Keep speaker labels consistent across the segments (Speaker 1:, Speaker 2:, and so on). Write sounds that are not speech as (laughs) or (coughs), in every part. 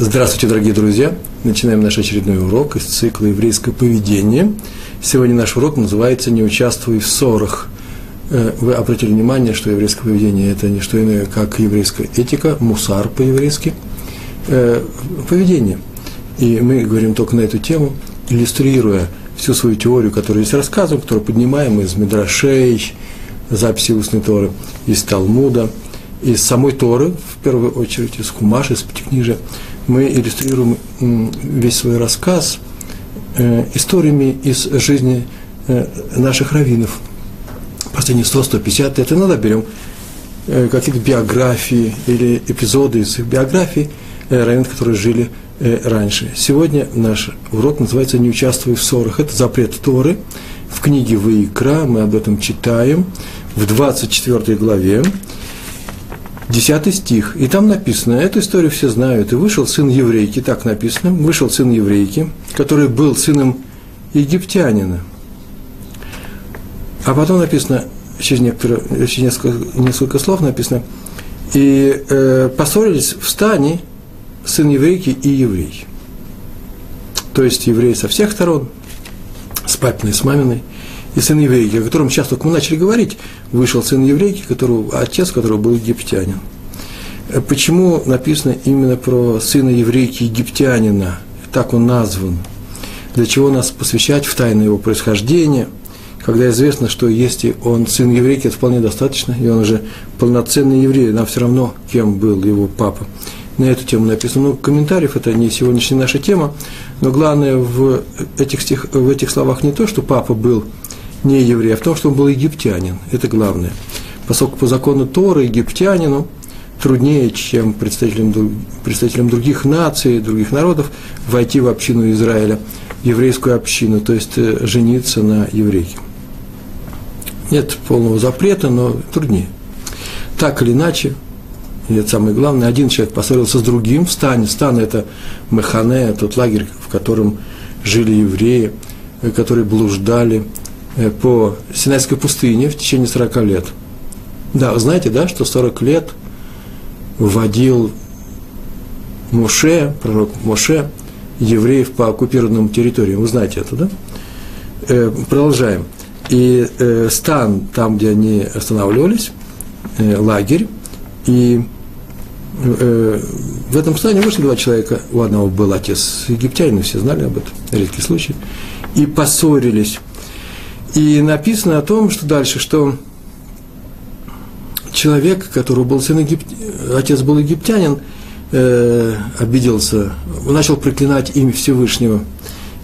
Speaker 1: Здравствуйте, дорогие друзья! Начинаем наш очередной урок из цикла «Еврейское поведение». Сегодня наш урок называется «Не участвуй в ссорах». Э, вы обратили внимание, что еврейское поведение – это не что иное, как еврейская этика, мусар по-еврейски, э, поведение. И мы говорим только на эту тему, иллюстрируя всю свою теорию, которая есть рассказом, которую поднимаем из Мидрашей, записи устной Торы, из Талмуда, из самой Торы, в первую очередь, из Хумаша, из Пятикнижия, мы иллюстрируем весь свой рассказ э, историями из жизни э, наших раввинов. Последние 100-150 лет. Иногда берем э, какие-то биографии или эпизоды из их биографий раввинов, которые жили раньше. Сегодня наш урок называется «Не участвуй в ссорах». Это запрет Торы. В книге Ваикра мы об этом читаем в 24 главе. Десятый стих. И там написано, эту историю все знают. И вышел сын еврейки, так написано, вышел сын еврейки, который был сыном египтянина. А потом написано, через, некоторые, через несколько, несколько слов написано, и э, поссорились в стане сын еврейки и еврей. То есть еврей со всех сторон, с папиной, с маминой – и сын еврейки, о котором сейчас только мы начали говорить, вышел сын еврейки, которого, отец которого был египтянин. Э, почему написано именно про сына еврейки египтянина? Так он назван. Для чего нас посвящать в тайны его происхождения, когда известно, что если он сын еврейки, это вполне достаточно, и он уже полноценный еврей, нам все равно, кем был его папа. На эту тему написано много комментариев, это не сегодняшняя наша тема, но главное в этих, стих, в этих словах не то, что папа был не еврей, а в том, что он был египтянин. Это главное. Поскольку по закону Торы египтянину труднее, чем представителям, представителям других наций, других народов, войти в общину Израиля, еврейскую общину, то есть э, жениться на еврейке. Нет полного запрета, но труднее. Так или иначе, и это самое главное, один человек поссорился с другим в стане. Стан – это Механе, тот лагерь, в котором жили евреи, э, которые блуждали по Синайской пустыне в течение 40 лет. Да, знаете, да, что 40 лет вводил Моше, пророк Моше, евреев по оккупированным территориям. Вы знаете это, да? Э, продолжаем. И э, стан, там, где они останавливались, э, лагерь, и э, в этом стане вышли два человека, у одного был отец египтянин, все знали об этом, редкий случай, и поссорились и написано о том, что дальше, что человек, который был сын Егип... отец был египтянин, э, обиделся, начал проклинать имя Всевышнего,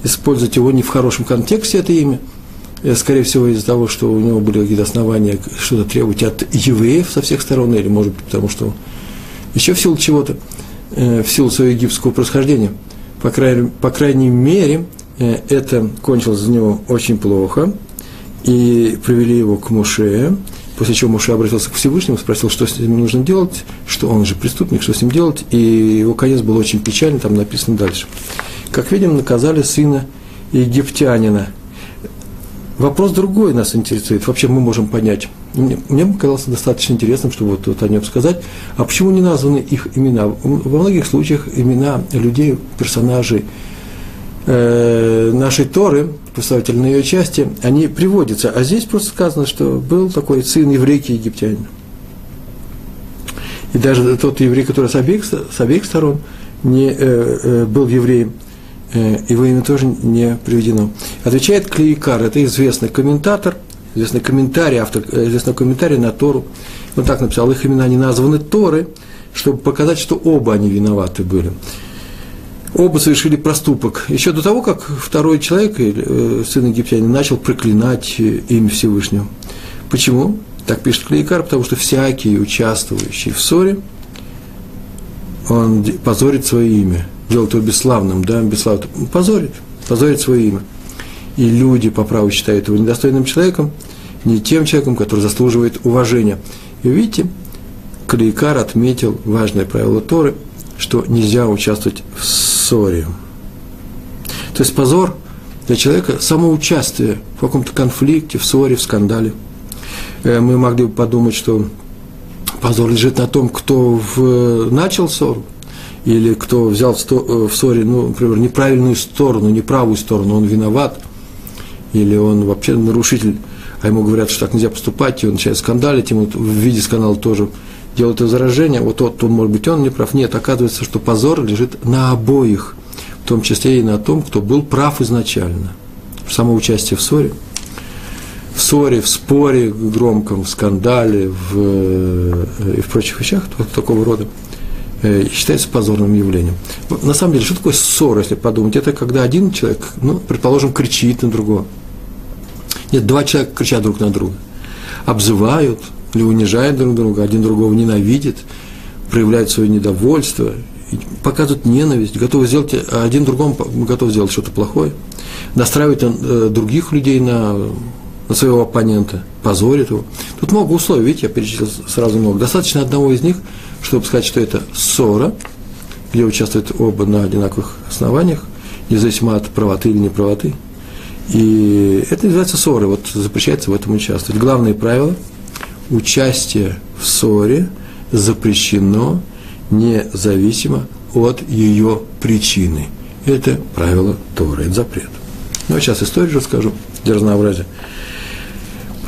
Speaker 1: использовать его не в хорошем контексте, это имя, э, скорее всего, из-за того, что у него были какие-то основания что-то требовать от евреев со всех сторон, или, может быть, потому что еще в силу чего-то, э, в силу своего египетского происхождения, по крайней, по крайней мере, э, это кончилось за него очень плохо – и привели его к Муше, после чего Муше обратился к Всевышнему, спросил, что с ним нужно делать, что он же преступник, что с ним делать, и его конец был очень печальный, там написано дальше. Как видим, наказали сына египтянина. Вопрос другой нас интересует. Вообще мы можем понять. Мне, мне показалось достаточно интересным, чтобы вот, вот о нем сказать. А почему не названы их имена? Во многих случаях имена людей, персонажей э, нашей Торы, представительной ее части, они приводятся. А здесь просто сказано, что был такой сын еврейки египтянина. И даже тот еврей, который с обеих, с обеих сторон не, э, э, был евреем, э, его имя тоже не приведено. Отвечает Клейкар, это известный комментатор, известный комментарий, автор, э, известный комментарий на Тору. Он так написал, их имена не названы Торы, чтобы показать, что оба они виноваты были оба совершили проступок. Еще до того, как второй человек, э, сын египтянина, начал проклинать э, имя Всевышнего. Почему? Так пишет Клейкар, потому что всякий, участвующий в ссоре, он позорит свое имя, делает его бесславным, да, бесславным, позорит, позорит свое имя. И люди по праву считают его недостойным человеком, не тем человеком, который заслуживает уважения. И видите, Клейкар отметил важное правило Торы, что нельзя участвовать в ссоре. То есть позор для человека – само участие в каком-то конфликте, в ссоре, в скандале. Э, мы могли бы подумать, что позор лежит на том, кто в, начал ссору, или кто взял в, э, ссоре, ну, например, неправильную сторону, неправую сторону, он виноват, или он вообще нарушитель, а ему говорят, что так нельзя поступать, и он начинает скандалить, ему в виде скандала тоже делают возражение, вот тот, он, может быть, он не прав. Нет, оказывается, что позор лежит на обоих, в том числе и на том, кто был прав изначально. Само участие в ссоре, в ссоре, в споре громком, в скандале, в, э, и в прочих вещах такого рода – Э, считается позорным явлением. На самом деле, что такое ссора, если подумать? Это когда один человек, ну, предположим, кричит на другого. Нет, два человека кричат друг на друга, обзывают или унижают друг друга, один другого ненавидит, проявляют свое недовольство, показывают ненависть, готовы сделать, один другому готов сделать что-то плохое, настраивают э, других людей на, на своего оппонента, позорит его. Тут много условий, видите, я перечислил сразу много. Достаточно одного из них – чтобы сказать, что это ссора, где участвуют оба на одинаковых основаниях, независимо от правоты или неправоты. И это называется ссоры, вот запрещается в этом участвовать. Главное правило – участие в ссоре запрещено независимо от ее причины. Это правило Торы, это запрет. Ну, а сейчас историю расскажу для разнообразия.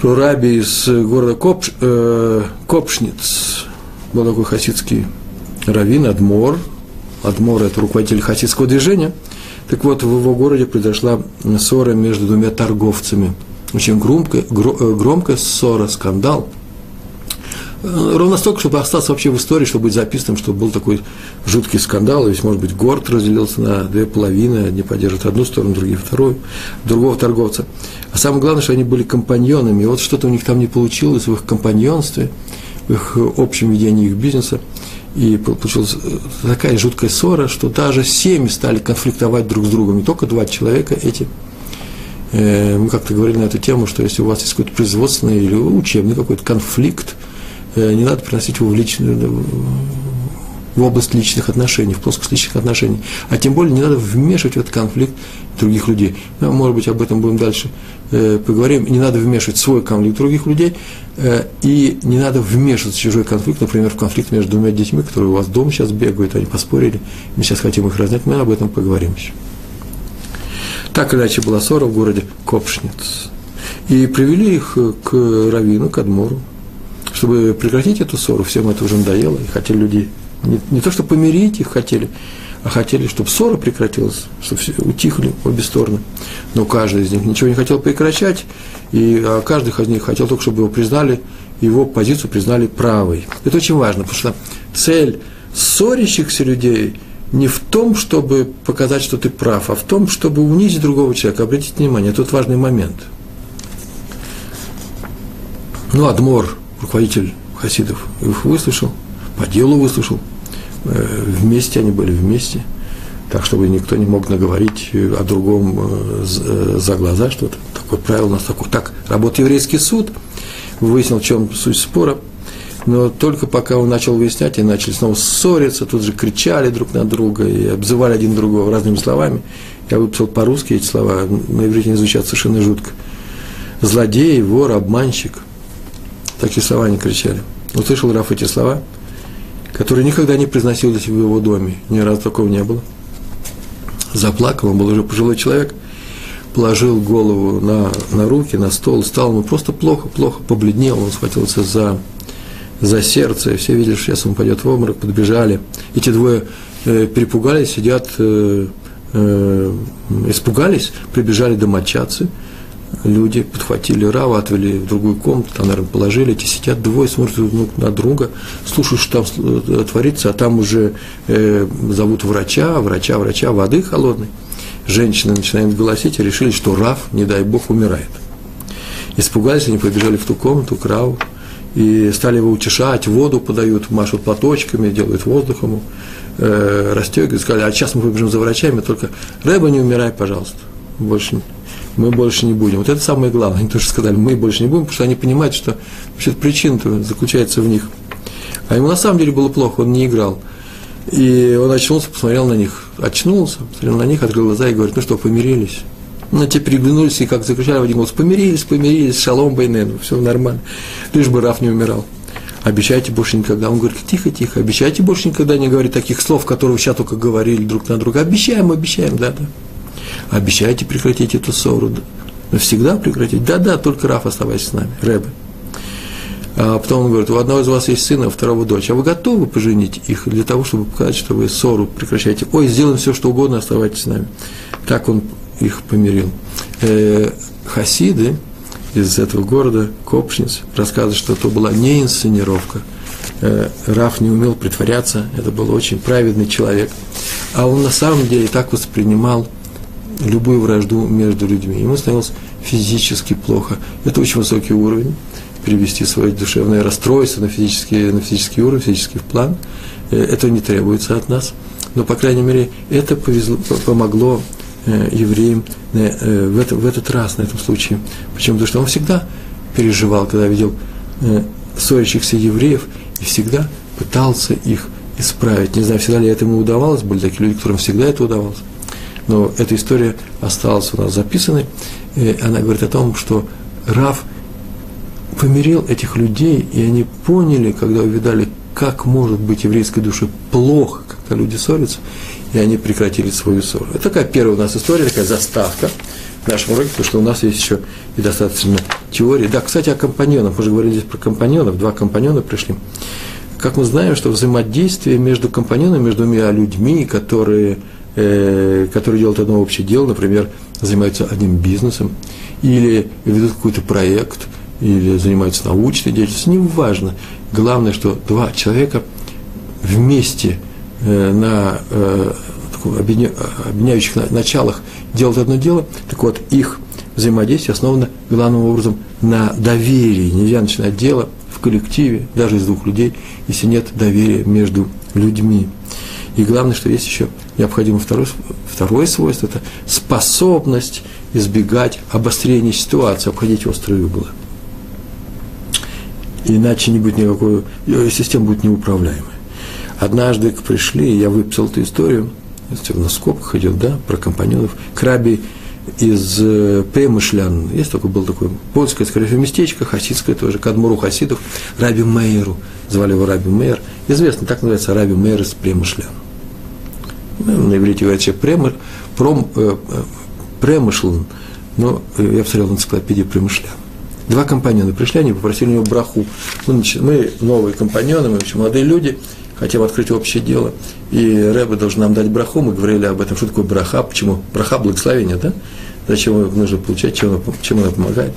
Speaker 1: Про раби из города Копш, э, Копшниц, был такой хасидский раввин Адмор. Адмор – это руководитель хасидского движения. Так вот, в его городе произошла ссора между двумя торговцами. Очень громкая, э, громкая ссора, скандал. Э, ровно столько, чтобы остаться вообще в истории, чтобы быть записанным, что был такой жуткий скандал, ведь, может быть, город разделился на две половины, одни поддерживают одну сторону, другие вторую, другого торговца. А самое главное, что они были компаньонами, и вот что-то у них там не получилось в их компаньонстве – в их общем ведении их бизнеса. И получилась такая жуткая ссора, что даже семьи стали конфликтовать друг с другом. Не только два человека эти. Э, мы как-то говорили на эту тему, что если у вас есть какой-то производственный или учебный какой-то конфликт, э, не надо приносить его в личную, в область личных отношений, в плоскость личных отношений. А тем более не надо вмешивать в этот конфликт других людей. Ну, может быть, об этом будем дальше э, поговорим. Не надо вмешивать свой конфликт других людей, э, и не надо вмешиваться в чужой конфликт, например, в конфликт между двумя детьми, которые у вас дома сейчас бегают, они поспорили, мы сейчас хотим их разнять, мы об этом поговорим еще. Так иначе была ссора в городе Копшниц. И привели их к Равину, к Адмору, чтобы прекратить эту ссору, всем это уже надоело, и хотели людей не, не то, что помирить их хотели, а хотели, чтобы ссора прекратилась, чтобы все утихли обе стороны. Но каждый из них ничего не хотел прекращать, и а каждый из них хотел только, чтобы его признали, его позицию признали правой. Это очень важно, потому что цель ссорящихся людей не в том, чтобы показать, что ты прав, а в том, чтобы унизить другого человека. Обратите внимание, тут важный момент. Ну, Адмор, руководитель хасидов, их выслушал – по делу выслушал. Э, вместе они были вместе, так, чтобы никто не мог наговорить о другом э, э, за глаза что-то. Такое правило у нас такое. Так работает еврейский суд, выяснил, в чем суть спора, но только пока он начал выяснять, и начали снова ссориться, тут же кричали друг на друга и обзывали один другого разными словами. Я выписал по-русски эти слова, на иврите они звучат совершенно жутко. Злодей, вор, обманщик. Такие слова они кричали. Услышал Раф эти слова – который никогда не произносился в его доме, ни разу такого не было. Заплакал, он был уже пожилой человек, положил голову на, на руки, на стол, стал ему просто плохо, плохо, побледнел, он схватился за, за сердце, все видели, что сейчас он пойдет в обморок, подбежали. Эти двое э, перепугались, сидят, э, э, испугались, прибежали домочадцы – люди подхватили Рава, отвели в другую комнату, там, наверное, положили, эти сидят двое, смотрят друг на друга, слушают, что там э, творится, а там уже э, зовут врача, врача, врача, воды холодной. Женщины начинают голосить и решили, что Рав, не дай бог, умирает. Испугались, они побежали в ту комнату к Раву и стали его утешать, воду подают, машут платочками, делают воздух ему, э, расстегивают, сказали, а сейчас мы побежим за врачами, только Рэба, не умирай, пожалуйста, больше мы больше не будем. Вот это самое главное. Они тоже сказали, мы больше не будем, потому что они понимают, что вообще причина заключается в них. А ему на самом деле было плохо, он не играл. И он очнулся, посмотрел на них, очнулся, посмотрел на них, открыл глаза и говорит, ну что, помирились? Ну, те переглянулись и как закричали в один голос, помирились, помирились, шалом байнен, все нормально, лишь бы Раф не умирал. обещайте больше никогда. Он говорит, тихо, тихо, обещайте больше никогда не говорить таких слов, которые вы сейчас только говорили друг на друга. Обещаем, обещаем, да, да. Обещайте прекратить эту ссору. Да. Навсегда прекратить. Да, да, только Раф оставайся с нами, Рэбе. А потом он говорит, у одного из вас есть сын, а у второго дочь. А вы готовы поженить их для того, чтобы показать, что вы ссору прекращаете? Ой, сделаем все, что угодно, оставайтесь с нами. Так он их помирил. Э, хасиды из этого города, Копшниц, рассказывают, что это была не инсценировка. Э, Раф не умел притворяться, это был очень праведный человек. А он на самом деле так воспринимал любую вражду между людьми. Ему становилось физически плохо. Это очень высокий уровень перевести свое душевное расстройство на физический, на физический уровень, физический план. Э, это не требуется от нас. Но, по крайней мере, это повезло, помогло э, евреям э, в, это, в этот раз, на этом случае. Почему? Потому что он всегда переживал, когда видел ссорящихся евреев, и всегда пытался их исправить. Не знаю, всегда ли это ему удавалось, были такие люди, которым всегда это удавалось. Но эта история осталась у нас записанной. И она говорит о том, что Раф – помирил этих людей, и они поняли, когда увидали, как может быть еврейской душе плохо, когда люди ссорятся, и они прекратили свою ссору. Это такая первая у нас история, такая заставка в нашем уроке, потому что у нас есть еще и достаточно теории. Да, кстати, о компаньонах. Мы же говорили здесь про компаньонов, два компаньона пришли. Как мы знаем, что взаимодействие между компаньонами, между двумя людьми, которые, э, которые делают одно общее дело, например, занимаются одним бизнесом, или ведут какой-то проект – или занимаются научной деятельностью, не важно. Главное, что два человека вместе э, на э, объединяющих началах делают одно дело, так вот, их взаимодействие основано главным образом на доверии. Нельзя начинать дело в коллективе, даже из двух людей, если нет доверия между людьми. И главное, что есть еще необходимо второе, второе свойство, это способность избегать обострения ситуации, обходить острые углы иначе не будет никакой, э, система будет неуправляемой. Однажды пришли, я выписал эту историю, на скобках идет, да, про компаньонов, к раби из э, Премышлян, есть такой, был такой польское, скорее всего, местечко, хасидское тоже, Кадмуру хасидов, Раби Мейеру, звали его Раби Мейер, известно, так называется Раби Мейер из Премышлян. Ну, на иврите говорят, Премыш, пром, э, э, Премышлан, но я посмотрел в энциклопедии Премышлян. Два компаньона пришли, они попросили у него браху. Мы, мы новые компаньоны, мы еще молодые люди, хотим открыть общее дело. И Рэбе должен нам дать браху, мы говорили об этом, что такое браха, почему? Браха – благословение, да? Зачем его нужно получать, чем она, чем она помогает.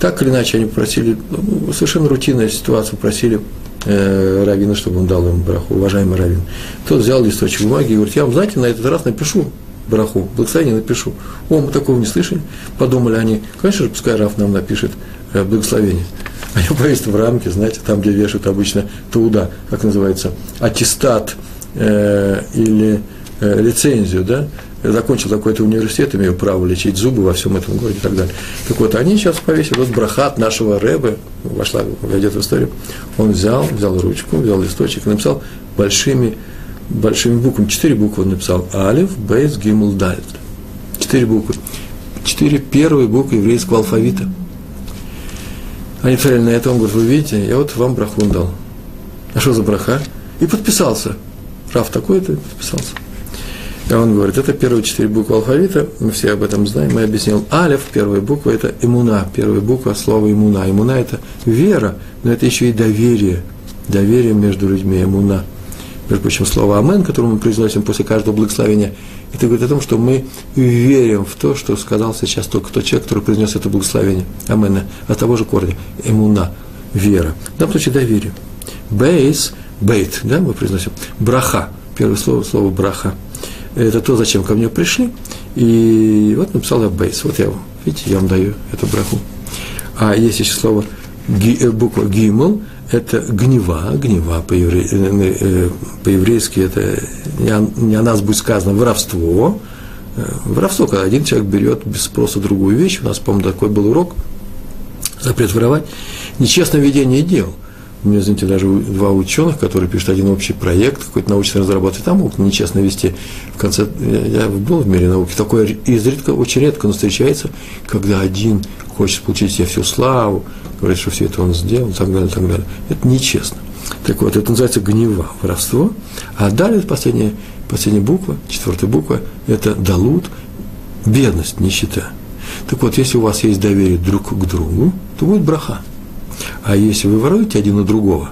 Speaker 1: Так или иначе, они попросили, ну, совершенно рутинная ситуация, попросили э, Равина, чтобы он дал им браху, уважаемый Равин. Тот взял листочек бумаги и говорит, я вам, знаете, на этот раз напишу браху, благословение напишу. О, мы такого не слышали. Подумали они, конечно же, пускай Раф нам напишет Э, благословение. Они повесят в рамке, знаете, там, где вешают обычно туда, как называется, аттестат э, или э, лицензию, да, закончил такой-то университет, имею право лечить зубы во всем этом городе и так далее. Так вот, они сейчас повесят, вот брахат нашего Рэбе, вошла, войдет в историю, он взял, взял ручку, взял листочек и написал большими, большими буквами, четыре буквы он написал, Алиф, Бейс, Гимл, Дальт. Четыре буквы. Четыре первые буквы еврейского алфавита – они посмотрели на это, он говорит, вы видите, я вот вам браху дал. А что за браха? И подписался. Раф такой-то, подписался. И он говорит, это первые четыре буквы алфавита, мы все об этом знаем, я объяснил. Алев, первая буква, это имуна, первая буква слова имуна. Имуна – это вера, но это еще и доверие, доверие между людьми, имуна. Между прочим, слово «амен», которое мы произносим после каждого благословения – это говорит о том, что мы верим в то, что сказал сейчас только тот человек, который произнес это благословение. Амена. От того же корня. Эмуна. Вера. В данном случае доверие. Бейс, бейт, да, мы произносим. Браха. Первое слово, слово браха. Это то, зачем ко мне пришли. И вот написал я бейс. Вот я, видите, я вам даю эту браху. А есть еще слово, э, буква гимл, это гнева, гнева по-еврейски, э, э, по это не о, не о нас будет сказано воровство. Воровство, когда один человек берет без спроса другую вещь, у нас, по-моему, такой был урок, запрет воровать, нечестное ведение дел. У меня, знаете, даже два ученых, которые пишут один общий проект, какой-то научной разработки, там могут нечестно вести. В конце, я, я был в мире науки, такое изредка, очень редко, но встречается, когда один хочет получить себе всю славу, говорит, что все это он сделал, и так далее, и так далее. Это нечестно. Так вот, это называется гнева, воровство. А далее последняя, последняя буква, четвертая буква, это далут, бедность, нищета. Так вот, если у вас есть доверие друг к другу, то будет браха. А если вы воруете один у другого,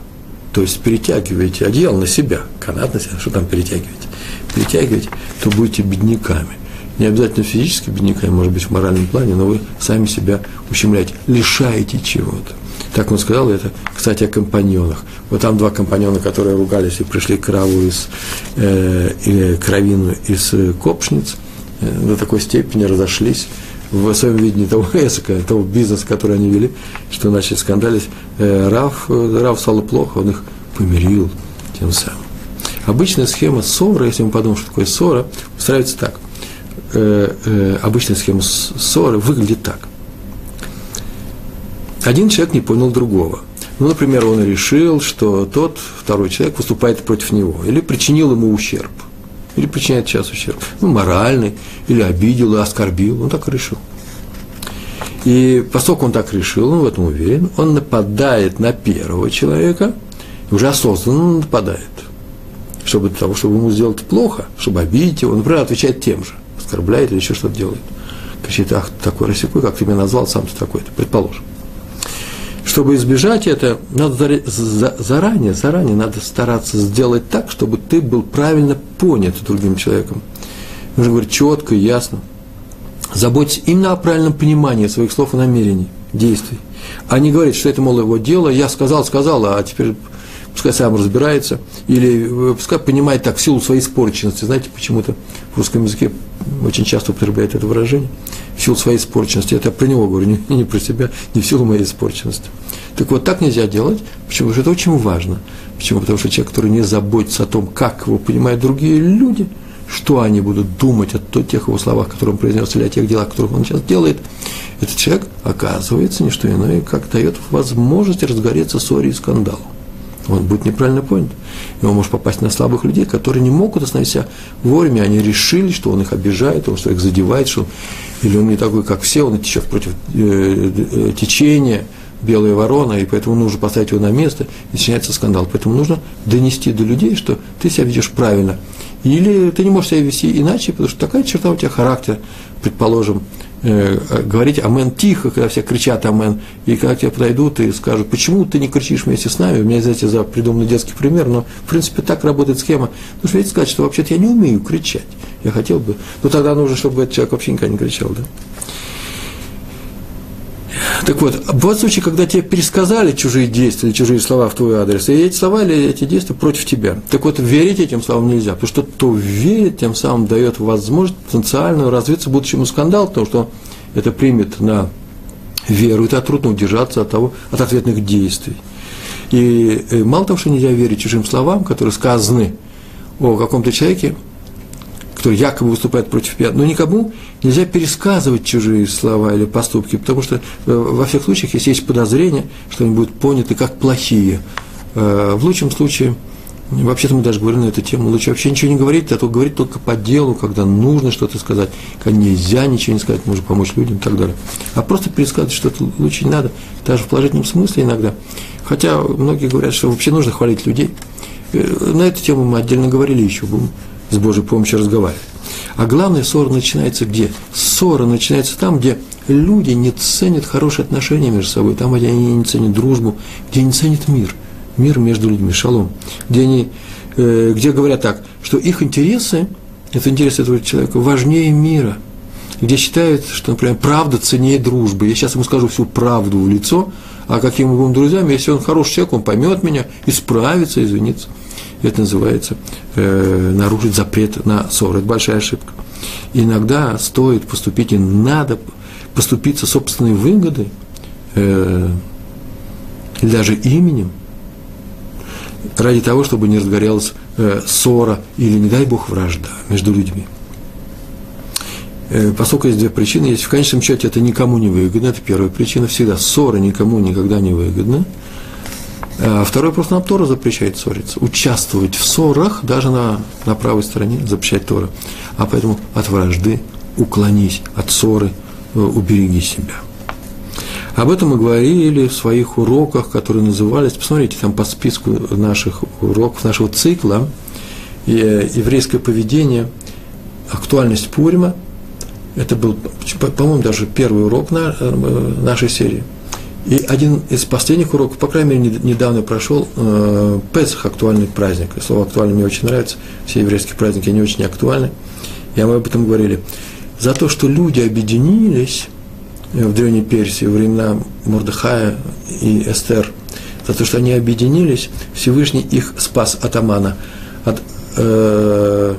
Speaker 1: то есть перетягиваете одеяло на себя, канат на себя, что там перетягиваете, перетягиваете, то будете бедняками. Не обязательно физически бедняками, может быть, в моральном плане, но вы сами себя ущемляете, лишаете чего-то. Так он сказал это, кстати, о компаньонах. Вот там два компаньона, которые ругались и пришли к из, э, или кровину из э, копшниц, э, до такой степени разошлись в своем видении того (laughs) эсока, того бизнеса, который они вели, что начали скандалить. Э, Рав, э, Рав стало плохо, он их помирил тем самым. Обычная схема ссоры, если мы подумаем, что такое ссора, устраивается так. Э, э, обычная схема ссоры выглядит так – один человек не понял другого. Ну, например, он решил, что тот, второй человек, выступает против него, или причинил ему ущерб, или причиняет сейчас ущерб, ну, моральный, или обидел, и оскорбил, он так решил. И поскольку он так решил, он в этом уверен, он нападает на первого человека, уже осознанно нападает, чтобы для того, чтобы ему сделать плохо, чтобы обидеть его, например, отвечает тем же, оскорбляет или еще что-то делает. Кричит, ах, ты такой рассекой, как ты меня назвал, сам ты такой-то, предположим чтобы избежать это, надо заранее, заранее надо стараться сделать так, чтобы ты был правильно понят другим человеком. Нужно говорить четко и ясно. Заботься именно о правильном понимании своих слов и намерений, действий. А не говорить, что это, мол, его дело, я сказал, сказал, а теперь пускай сам разбирается, или э, пускай понимает так в силу своей испорченности. Знаете, почему-то в русском языке очень часто употребляет это выражение, в силу своей испорченности. Это я про него говорю, не, не про себя, не в силу моей испорченности. Так вот, так нельзя делать. Почему? Потому что это очень важно. Почему? Потому что человек, который не заботится о том, как его понимают другие люди, что они будут думать о тех его словах, которые он произнес, или о тех делах, которых он сейчас делает, этот человек, оказывается, не что иное, как дает возможность разгореться ссоре и скандалу. Он будет неправильно понят. И он может попасть на слабых людей, которые не могут остановить себя вовремя. Они решили, что он их обижает, он что их задевает, что или он не такой, как все, он течет против э, э, течения, белая ворона, и поэтому нужно поставить его на место, и начинается скандал. Поэтому нужно донести до людей, что ты себя ведешь правильно. Или ты не можешь себя вести иначе, потому что такая черта у тебя характер, предположим, говорить амен тихо, когда все кричат амен, и когда к тебе подойдут и скажут, почему ты не кричишь вместе с нами, у меня, знаете, за придуманный детский пример, но, в принципе, так работает схема. Ну, что сказать, что вообще-то я не умею кричать, я хотел бы, но тогда нужно, чтобы этот человек вообще никогда не кричал, да? Так вот, бывают случаи, когда тебе пересказали чужие действия, чужие слова в твой адрес, и эти слова или эти действия против тебя. Так вот, верить этим словам нельзя, потому что кто верит, тем самым дает возможность потенциально развиться будущему скандалу, потому что это примет на веру, это трудно удержаться от, того, от ответных действий. И э, мало того, что нельзя верить чужим словам, которые сказаны о каком-то человеке, который якобы выступает против меня, но никому нельзя пересказывать чужие слова или поступки, потому что э, во всех случаях, если есть подозрение, что они будут поняты как плохие, э, в лучшем случае, вообще-то мы даже говорим на эту тему, лучше вообще ничего не говорить, а то говорить только по делу, когда нужно что-то сказать, когда нельзя ничего не сказать, можно помочь людям и так далее. А просто пересказывать что-то лучше не надо, даже в положительном смысле иногда. Хотя многие говорят, что вообще нужно хвалить людей. Э, на эту тему мы отдельно говорили еще, будем с Божьей помощью разговаривать. А главная ссора начинается где? Ссора начинается там, где люди не ценят хорошие отношения между собой, там, где они не ценят дружбу, где не ценят мир, мир между людьми, шалом, где они, э, где говорят так, что их интересы, это интересы этого человека, важнее мира, где считают, что, например, правда ценнее дружбы. Я сейчас ему скажу всю правду в лицо, а каким мы будем друзьями, если он хороший человек, он поймет меня, исправится, извинится. Это называется э, нарушить запрет на ссору. Это большая ошибка. Иногда стоит поступить, и надо поступиться собственной выгодой, э, или даже именем, ради того, чтобы не разгорелась э, ссора или, не дай бог, вражда между людьми. Э, поскольку есть две причины, есть в конечном счете это никому не выгодно, это первая причина, всегда ссора никому никогда не выгодна. А второй просто нам Тора запрещает ссориться. Участвовать в ссорах, даже на, на правой стороне, запрещает Тора. А поэтому от вражды уклонись, от ссоры э, убереги себя. Об этом мы говорили в своих уроках, которые назывались, посмотрите, там по списку наших уроков, нашего цикла, э, еврейское поведение, актуальность Пурима. Это был, по-моему, даже первый урок на, э, нашей серии. И один из последних уроков, по крайней мере, недавно прошел, э, Песах – актуальный праздник. Слово «актуальный» мне очень нравится. Все еврейские праздники, они очень актуальны. И мы об этом говорили. За то, что люди объединились, в Древней Персии, во времена Мордыхая и Эстер, за то, что они объединились, Всевышний их спас от Амана. От, э,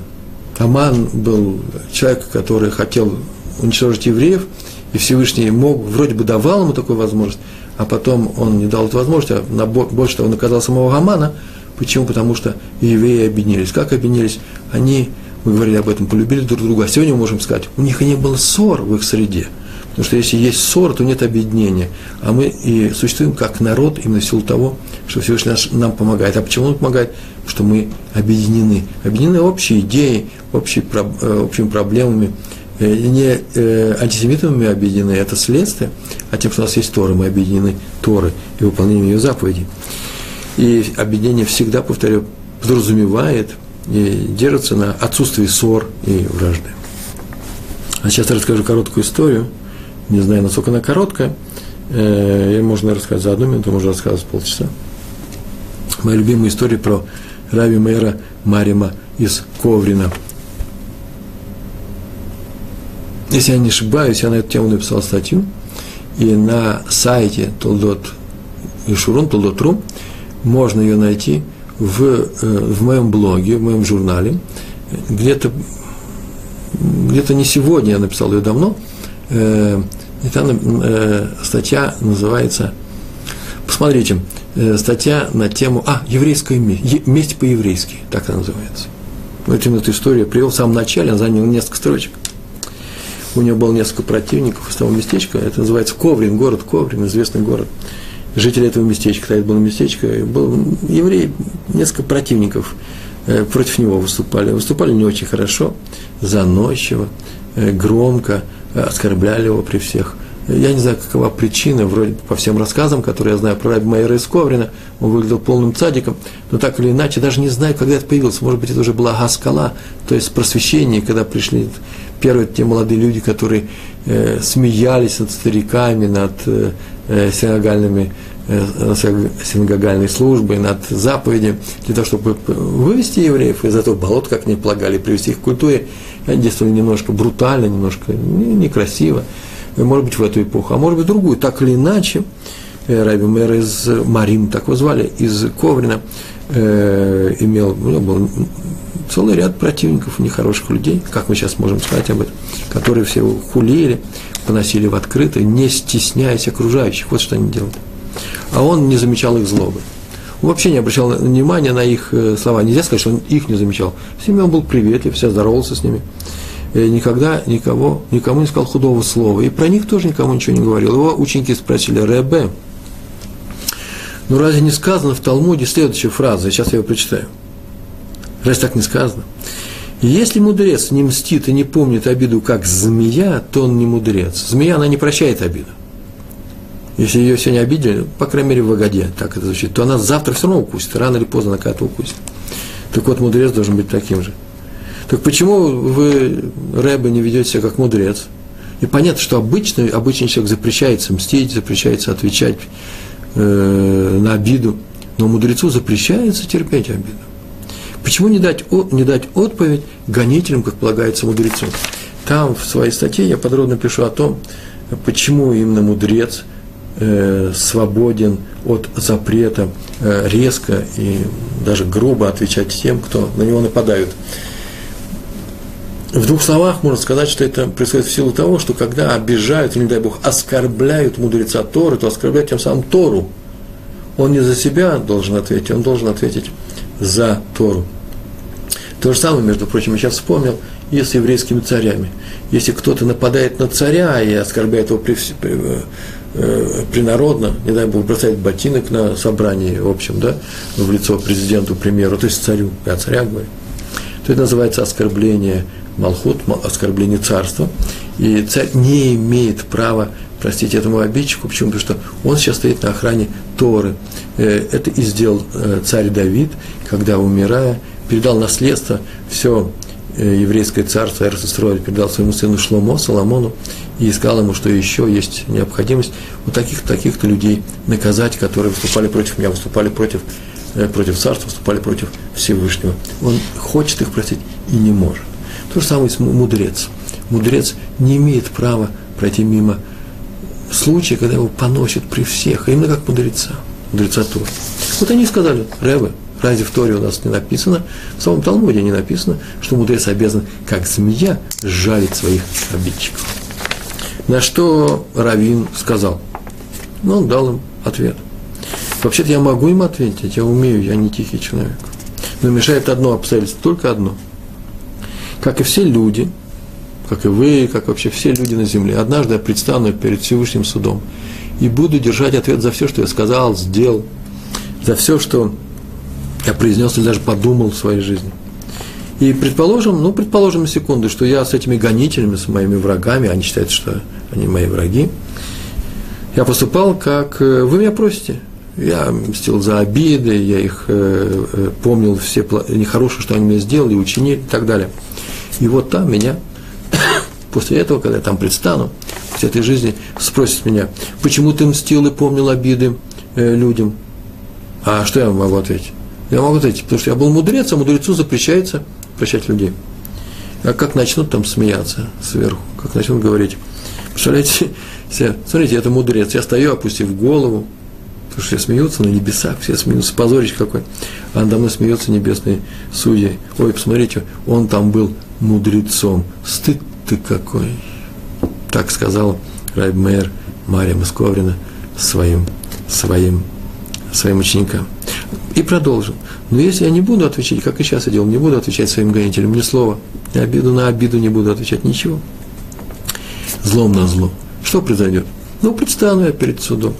Speaker 1: Аман был человек, который хотел уничтожить евреев, и Всевышний мог, вроде бы давал ему такую возможность, а потом он не дал эту возможность, а на, больше того, наказал самого Амана. Почему? Потому что евреи объединились. Как объединились? Они, мы говорили об этом, полюбили друг друга. А сегодня мы можем сказать, у них и не было ссор в их среде – Потому что если есть ссор, то нет объединения. А мы и существуем как народ именно в силу того, что Всевышний нам помогает. А почему он помогает? Потому что мы объединены. Объединены общей идеей, общей, э, общими проблемами. Э, не э, антисемитами объединены, это следствие, а тем, что у нас есть Торы, мы объединены Торы и выполнением ее заповедей. И объединение всегда, повторю, подразумевает и держится на отсутствии ссор и вражды. А сейчас я расскажу короткую историю – не знаю, насколько она короткая, э, можно рассказать за одну минуту, можно рассказывать полчаса. Моя любимая история про Рави Мэра Марима из Коврина. Если я не ошибаюсь, я на эту тему написал статью, и на сайте Толдот Ишурун, Толдот.ру, можно ее найти в, э, в моем блоге, в моем журнале. Где-то где-то не сегодня, я написал ее давно, э, и там э, статья называется, посмотрите, статья на тему, а, еврейская месть, месть по-еврейски, так она называется. Вот именно эту историю я привел в самом начале, она заняла несколько строчек. У него было несколько противников из того местечка, это называется Коврин, город Коврин, известный город. Жители этого местечка, тогда это было местечко, был еврей, несколько противников э, против него выступали. Выступали не очень хорошо, заносчиво, э, громко, оскорбляли его при всех. Я не знаю, какова причина, вроде по всем рассказам, которые я знаю про Раби Майера из Коврина, он выглядел полным цадиком, но так или иначе, даже не знаю, когда это появилось, может быть, это уже была Гаскала, то есть просвещение, когда пришли первые те молодые люди, которые э, смеялись над стариками, над э, э синагальными э, синагогальной службой, над заповедями, для того, чтобы вывести евреев из этого болота, как они полагали, привести их к культуре, они действовали немножко брутально, немножко некрасиво, может быть, в эту эпоху, а может быть, другую. Так или иначе, э, Раби Мэр из Марим, так его звали, из Коврина, э, имел, у него был целый ряд противников, нехороших людей, как мы сейчас можем сказать об этом, которые все его хулили, поносили в открытое, не стесняясь окружающих. Вот что они делают. А он не замечал их злобы. Он вообще не обращал внимания на их э, слова. Нельзя сказать, что он их не замечал. С ними он был приветлив, все здоровался с ними. И никогда никого, никому не сказал худого слова. И про них тоже никому ничего не говорил. Его ученики спросили, Ребе, ну разве не сказано в Талмуде следующая фраза, сейчас я ее прочитаю. Разве так не сказано? если мудрец не мстит и не помнит обиду, как змея, то он не мудрец. Змея, она не прощает обиду если ее сегодня обидели, по крайней мере, в Агаде, так это звучит, то она завтра все равно укусит, рано или поздно она когда-то укусит. Так вот, мудрец должен быть таким же. Так почему вы, Рэбе, не ведете себя как мудрец? И понятно, что обычный, обычный человек запрещается мстить, запрещается отвечать э, на обиду, но мудрецу запрещается терпеть обиду. Почему не дать, не дать отповедь гонителям, как полагается мудрецу? Там в своей статье я подробно пишу о том, почему именно мудрец – э, свободен от запрета э, резко и даже грубо отвечать тем, кто на него нападают. В двух словах можно сказать, что это происходит в силу того, что когда обижают, не дай Бог, оскорбляют мудреца Торы, то оскорбляют тем самым Тору. Он не за себя должен ответить, он должен ответить за Тору. То же самое, между прочим, я сейчас вспомнил, и с еврейскими царями. Если кто-то нападает на царя и оскорбляет его при, при, э, принародно, не дай бог, бросает ботинок на собрании, в общем, да, в лицо президенту, премьеру, то есть царю, я царя говорю, то это называется оскорбление Малхут, оскорбление царства, и царь не имеет права простить этому обидчику. Почему? Потому что он сейчас стоит на охране Торы. Э, это и сделал э, царь Давид, когда, умирая, передал наследство, все э, еврейское царство Эрсестроиль передал своему сыну Шломо, Соломону, и сказал ему, что еще есть необходимость вот таких-то таких людей наказать, которые выступали против меня, выступали против, против царства, выступали против Всевышнего. Он хочет их простить и не может. То же самое с мудрец. Мудрец не имеет права пройти мимо случая, когда его поносят при всех, а именно как мудреца, мудреца Торы. Вот они сказали, Рэбе, разве в Торе у нас не написано, в самом Талмуде не написано, что мудрец обязан, как змея, сжалить своих обидчиков. На что Равин сказал? Ну, он дал им ответ. Вообще-то я могу им ответить, я умею, я не тихий человек. Но мешает одно обстоятельство, только одно. Как и все люди, как и вы, как вообще все люди на земле. Однажды я предстану перед Всевышним судом и буду держать ответ за все, что я сказал, сделал, за все, что я произнес или даже подумал в своей жизни. И предположим, ну, предположим на секунду, что я с этими гонителями, с моими врагами, они считают, что они мои враги, я поступал, как э, вы меня просите. Я мстил за обиды, я их э, э помнил все нехорошее, что они мне сделали, учинили и так далее. И вот там меня (coughs) после этого, когда я там предстану, после этой жизни, спросит меня, почему ты мстил и помнил обиды э, людям? А что я могу ответить? Я могу ответить, потому что я был мудрец, а мудрецу запрещается прощать людей. А как начнут там смеяться сверху, как начнут говорить, представляете, (laughs) все, смотрите, это мудрец, я стою, опустив голову, все смеются на небесах, все смеются, позорище какой, а надо мной смеется небесный судья. Ой, посмотрите, он там был мудрецом, стыд ты какой. Так сказал Райбмейр Мария Московрина своим, своим, своим ученикам. И продолжил. Но если я не буду отвечать, как и сейчас я делал, не буду отвечать своим гонителям ни слова, ни обиду на обиду не буду отвечать, ничего. Злом на зло. Что произойдет? Ну, предстану я перед судом.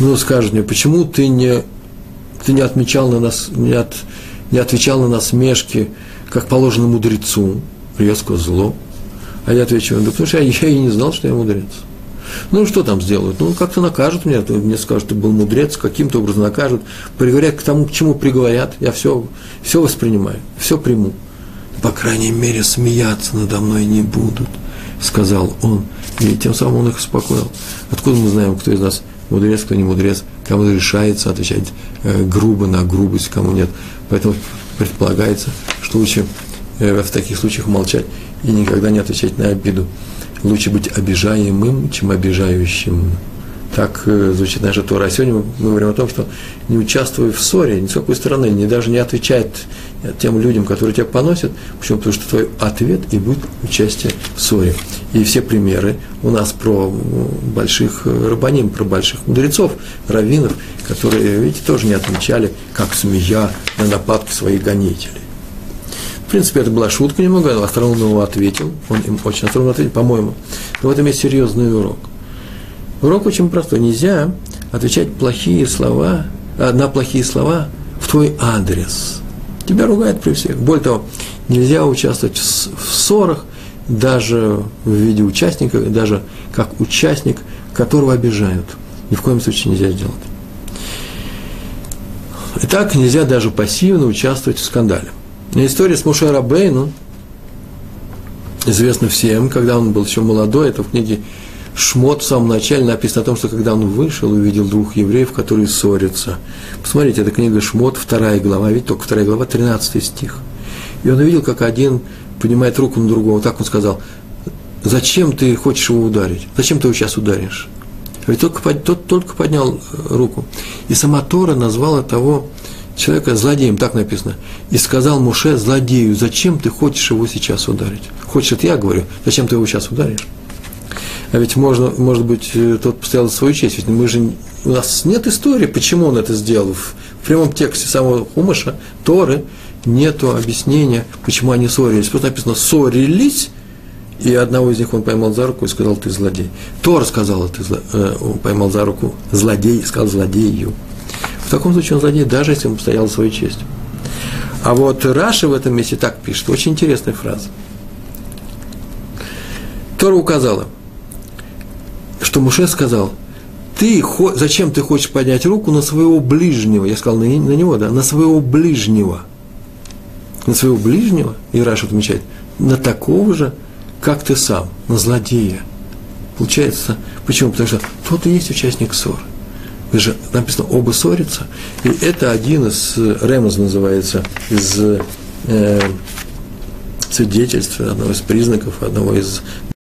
Speaker 1: Ну, скажет мне, почему ты не, ты не отмечал на нас, не, от, не отвечал на насмешки, как положено мудрецу, резко зло. А я отвечу, да потому что я, я и не знал, что я мудрец. Ну, что там сделают? Ну, как-то накажут меня, мне скажут, ты был мудрец, каким-то образом накажут, приговорят к тому, к чему приговорят, я все, все воспринимаю, все приму. По крайней мере, смеяться надо мной не будут, сказал он. И тем самым он их успокоил. Откуда мы знаем, кто из нас мудрец, кто не мудрец, кому решается отвечать э, грубо на грубость, кому нет. Поэтому предполагается, что лучше э, в таких случаях молчать и никогда не отвечать на обиду. Лучше быть обижаемым, чем обижающим. Так э, звучит наша Тора. А сегодня мы говорим о том, что не участвуй в ссоре ни с какой стороны, не даже не отвечает тем людям, которые тебя поносят. Почему? Потому что твой ответ и будет участие в ссоре. И все примеры у нас про больших э, рабаним, про больших мудрецов, раввинов, которые, видите, тоже не отвечали, как змея на нападки своих гонителей. В принципе, это была шутка немного, но остроумно ответил, он им очень остроумно ответил, по-моему. Но в этом есть серьезный урок. Урок очень простой. Нельзя отвечать плохие слова, на плохие слова в твой адрес. Тебя ругают при всех. Более того, нельзя участвовать в ссорах, даже в виде участника, даже как участник, которого обижают. Ни в коем случае нельзя сделать. Итак, нельзя даже пассивно участвовать в скандале. История с Муше Рабейну известна всем, когда он был еще молодой, это в книге Шмот в самом начале написано о том, что когда он вышел, увидел двух евреев, которые ссорятся. Посмотрите, это книга Шмот, вторая глава, ведь только вторая глава, 13 стих. И он увидел, как один поднимает руку на другого, так он сказал, зачем ты хочешь его ударить? Зачем ты его сейчас ударишь? Ведь только, тот только поднял руку. И сама Тора назвала того человека злодеем, так написано. И сказал Муше злодею, зачем ты хочешь его сейчас ударить? Хочешь, это я говорю, зачем ты его сейчас ударишь? А ведь можно, может быть, э, тот постоял за свою честь, ведь мы же, у нас нет истории, почему он это сделал. В, прямом тексте самого Хумаша, Торы, нету объяснения, почему они ссорились. Просто написано «ссорились», и одного из них он поймал за руку и сказал, ты злодей. Тор сказал, ты зло, э, поймал за руку злодей, сказал злодею. В таком случае он злодей, даже если он постоял за свою честь. А вот Раши в этом месте так пишет, очень интересная фраза. Тора указала, что Моше сказал, ты, зачем ты хочешь поднять руку на своего ближнего? Я сказал, на, на него, да, на своего ближнего. На своего ближнего, и Раши отмечает, на такого же, как ты сам, на злодея. Получается, почему? Потому что тот и есть участник ссоры. Же, написано, оба ссорятся. И это один из, ремоз называется, из э, свидетельств, одного из признаков, одного из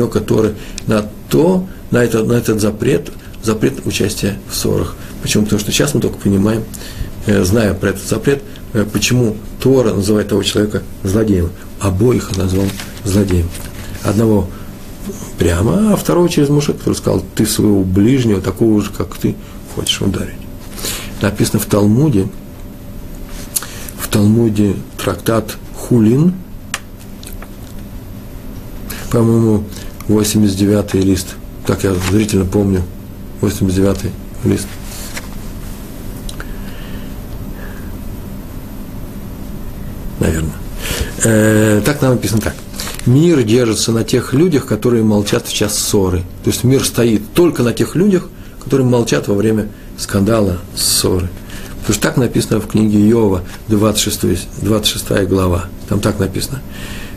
Speaker 1: который на то, на этот, на этот запрет, запрет участия в ссорах. Почему? Потому что сейчас мы только понимаем, э, зная про этот запрет, э, почему Тора называет того человека злодеем. Обоих назвал злодеем. Одного прямо, а второго через мужа, который сказал, ты своего ближнего, такого же, как ты, хочешь ударить. Написано в Талмуде, в Талмуде трактат Хулин, по-моему, 89 лист, так я зрительно помню, 89 лист. Наверное. Э, так нам написано так. Мир держится на тех людях, которые молчат в час ссоры. То есть мир стоит только на тех людях, которые молчат во время скандала, ссоры. Потому что так написано в книге Иова, 26, 26 глава. Там так написано.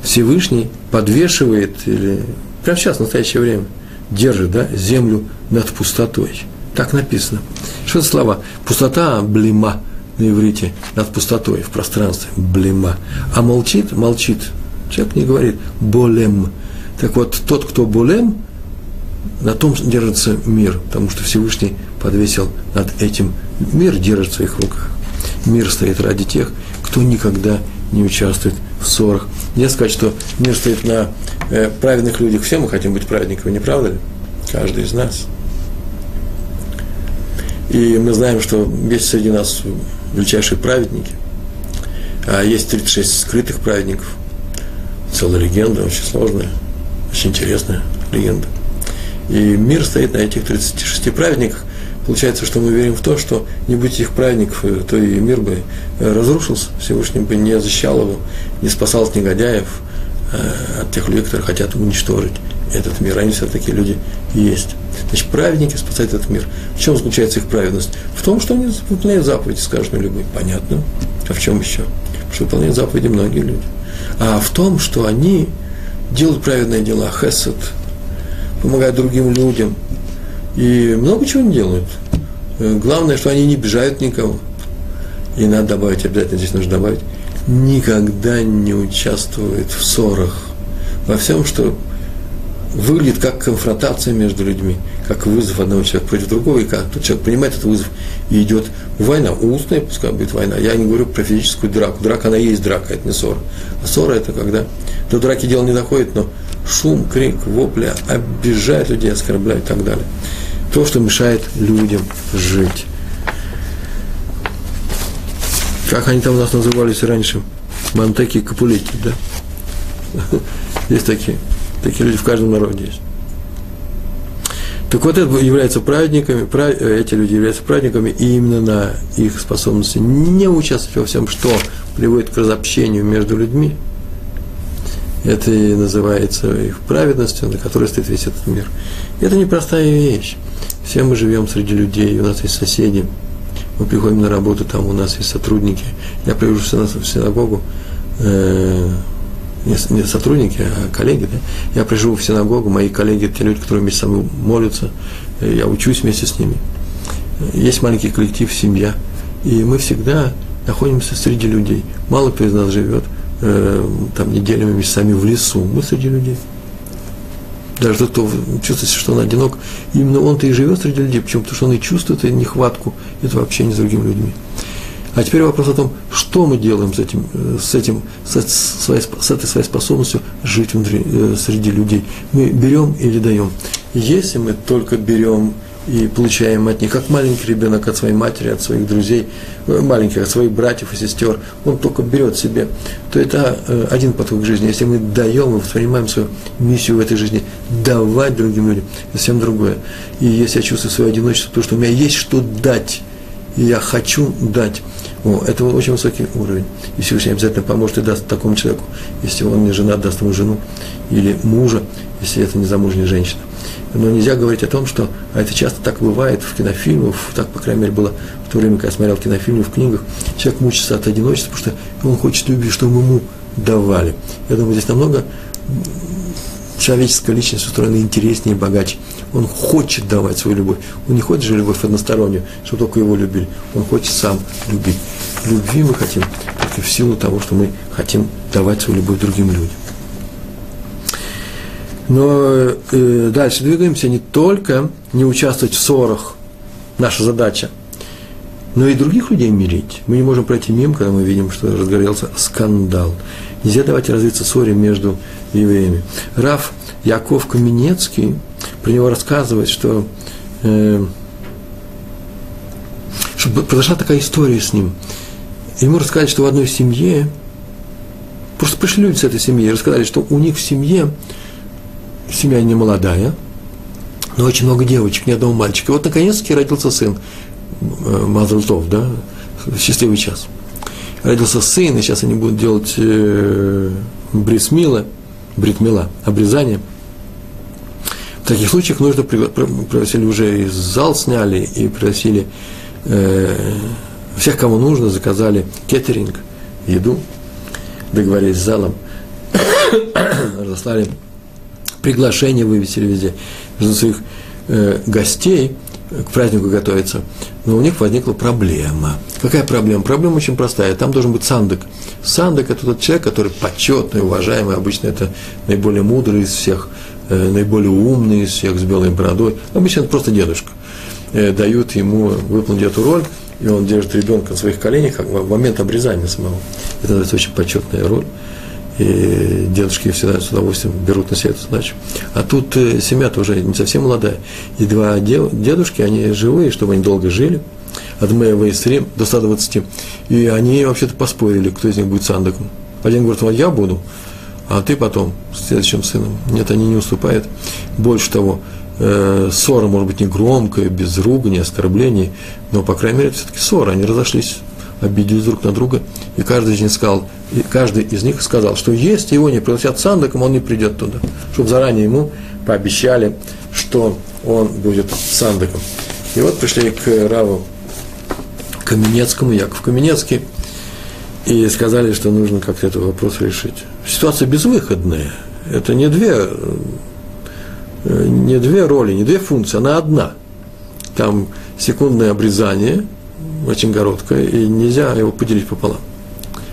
Speaker 1: Всевышний подвешивает, или прямо сейчас, в настоящее время, держит да, землю над пустотой. Так написано. Что это слова? Пустота, блима на иврите, над пустотой, в пространстве, блима. А молчит, молчит. Человек не говорит болем. Так вот, тот, кто болем, на том держится мир, потому что Всевышний подвесил над этим. Мир держит в своих руках. Мир стоит ради тех, кто никогда не участвует в ссорах. Не сказать, что мир стоит на э, праведных людях. Все мы хотим быть праведниками, не правда ли? Каждый из нас. И мы знаем, что есть среди нас величайшие праведники. А есть 36 скрытых праведников. Целая легенда, очень сложная, очень интересная легенда. И мир стоит на этих 36 праведниках. Получается, что мы верим в то, что не будь этих праведников, э, то и мир бы разрушился, Всевышний бы не защищал его, не спасал от негодяев, от тех людей, которые хотят уничтожить этот мир. Они все такие люди есть. Значит, праведники спасают этот мир. В чем заключается их праведность? В том, что они выполняют заповеди, скажем любые. Понятно. А в чем еще? Потому что выполняют заповеди многие люди. А в том, что они делают праведные дела, хесед, помогают другим людям. И много чего они делают. Э, главное, что они не обижают никого. И надо добавить, обязательно здесь нужно добавить, никогда не участвуют в ссорах. Во всем, что выглядит как конфронтация между людьми, как вызов одного человека против другого, и как тот человек принимает этот вызов, и идет война, устная, пускай будет война. Я не говорю про физическую драку. Драка, она есть драка, это не ссора. А ссора – это когда до драки дело не доходит, но шум, крик, вопли обижает людей, оскорбляет и так далее. То, что мешает людям жить. Как они там у нас назывались раньше? Мантеки и Капулети, да? Есть такие. Такие люди в каждом народе есть. Так вот, это являются праведниками, эти люди являются праведниками, и именно на их способности не участвовать во всем, что приводит к разобщению между людьми, это и называется их праведностью, на которой стоит весь этот мир. Это непростая вещь. Все мы живем среди людей, у нас есть соседи, мы приходим на работу, там у нас есть сотрудники. Я прихожу в синагогу, э, не, не сотрудники, а коллеги, да? я прихожу в синагогу, мои коллеги, те люди, которые вместе со мной молятся, э, я учусь вместе с ними. Есть маленький коллектив, семья, и мы всегда находимся среди людей. Мало кто из нас живет э, там неделями, месяцами в лесу, мы среди людей. Даже тот, кто чувствует, что он одинок, именно он-то и живет среди людей. Почему? Потому что он и чувствует эту нехватку этого общения с другими людьми. А теперь вопрос о том, что мы делаем с этим, э, с этим, с, своей, с этой своей способностью жить внутри, э, среди людей. Мы берем или даем. Если мы только берем и получаем от них, как маленький ребенок от своей матери, от своих друзей, э, маленьких, от своих братьев и сестер, он только берет себе, то это один подход к жизни. Если мы даем, мы воспринимаем свою миссию в этой жизни, давать другим людям, совсем другое. И если я чувствую свое одиночество, то, что у меня есть что дать, и я хочу дать, О, это очень высокий уровень. И Всевышний обязательно поможет и даст такому человеку, если он не жена, даст ему жену или мужа, если это не замужняя женщина. Но нельзя говорить о том, что, а это часто так бывает в кинофильмах, так, по крайней мере, было в то время, когда я смотрел кинофильмы, в книгах, человек мучится от одиночества, потому что он хочет любви, чтобы ему давали. Я думаю, здесь намного человеческая личность устроена интереснее и богаче. Он хочет давать свою любовь. Он не хочет же любовь одностороннюю, чтобы только его любили. Он хочет сам любить. Любви мы хотим только в силу того, что мы хотим давать свою любовь другим людям. Но э, дальше двигаемся не только не участвовать в ссорах, наша задача, но и других людей мирить. Мы не можем пройти мимо, когда мы видим, что разгорелся скандал. Нельзя давать развиться ссоре между евреями. Раф Яков Каменецкий, про него рассказывает, что, э, что произошла такая история с ним. Ему рассказали, что в одной семье, просто пришли люди с этой семьи и рассказали, что у них в семье, семья не молодая, но очень много девочек, ни одного мальчика. И вот наконец-таки родился сын, э, Мазлтов, да, счастливый час. Родился сын, и сейчас они будут делать э, брисмила, бритмила, обрезание. В таких случаях нужно пригласили уже из зал сняли и пригласили э, всех, кому нужно, заказали кеттеринг, еду, договорились с залом, (coughs) разослали приглашение, вывесили везде, между своих э, гостей к празднику готовиться. Но у них возникла проблема. Какая проблема? Проблема очень простая. Там должен быть сандык. Сандык – это тот человек, который почетный, уважаемый. Обычно это наиболее мудрый из всех, э, наиболее умный из всех, с белой бородой. Обычно это просто дедушка. Э, дают ему выполнить эту роль, и он держит ребенка на своих коленях в момент обрезания самого. Это называется очень почетная роль и дедушки всегда с удовольствием берут на себя эту задачу. А тут э, семья-то уже не совсем молодая. И два дедушки, они живые, чтобы они долго жили, от Мэева и Срим до 120. И они вообще-то поспорили, кто из них будет сандаком. Один говорит, вот я буду, а ты потом с следующим сыном. Нет, они не уступают. Больше того, э, ссора может быть не громкая, без ругани, оскорблений, но, по крайней мере, все-таки ссора, они разошлись обиделись друг на друга, и каждый из них сказал, и каждый из них сказал, что если его не пригласят сандаком, он не придет туда, чтобы заранее ему пообещали, что он будет сандаком. И вот пришли к Раву Каменецкому, Яков Каменецкий, и сказали, что нужно как-то этот вопрос решить. Ситуация безвыходная. Это не две, не две роли, не две функции, она одна. Там секундное обрезание – очень короткое, и нельзя его поделить пополам.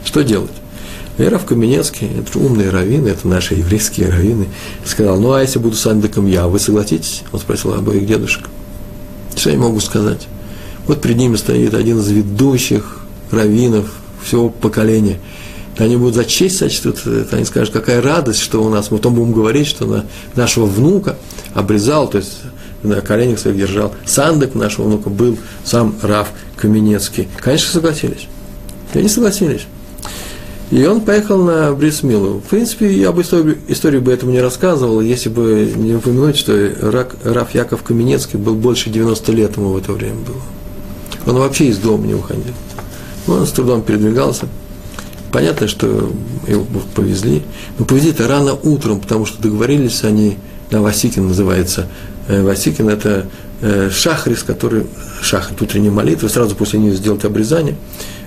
Speaker 1: Что делать? Рав Каменецкий, это умные раввины, это наши еврейские раввины, сказал, ну а если буду сандыком я, вы согласитесь? Он спросил обоих дедушек. Что я могу сказать? Вот перед ними стоит один из ведущих раввинов всего поколения. Они будут за честь сочтут, они скажут, какая радость, что у нас, мы потом будем говорить, что на нашего внука обрезал, то есть на коленях своих держал. Сандык нашего внука был сам Рав Каменецкий. Конечно, согласились. И они согласились. И он поехал на Брисмилу. В принципе, я бы историю, историю бы этому не рассказывал, если бы не упомянуть, что Рак, Раф Яков Каменецкий был больше 90 лет ему в это время было. Он вообще из дома не уходил. Он с трудом передвигался. Понятно, что его повезли. Но повезли-то рано утром, потому что договорились они, на Васикин называется. Э, Васикин – это э, шахрис, который, шахрит, утренней молитвы, сразу после нее сделать обрезание,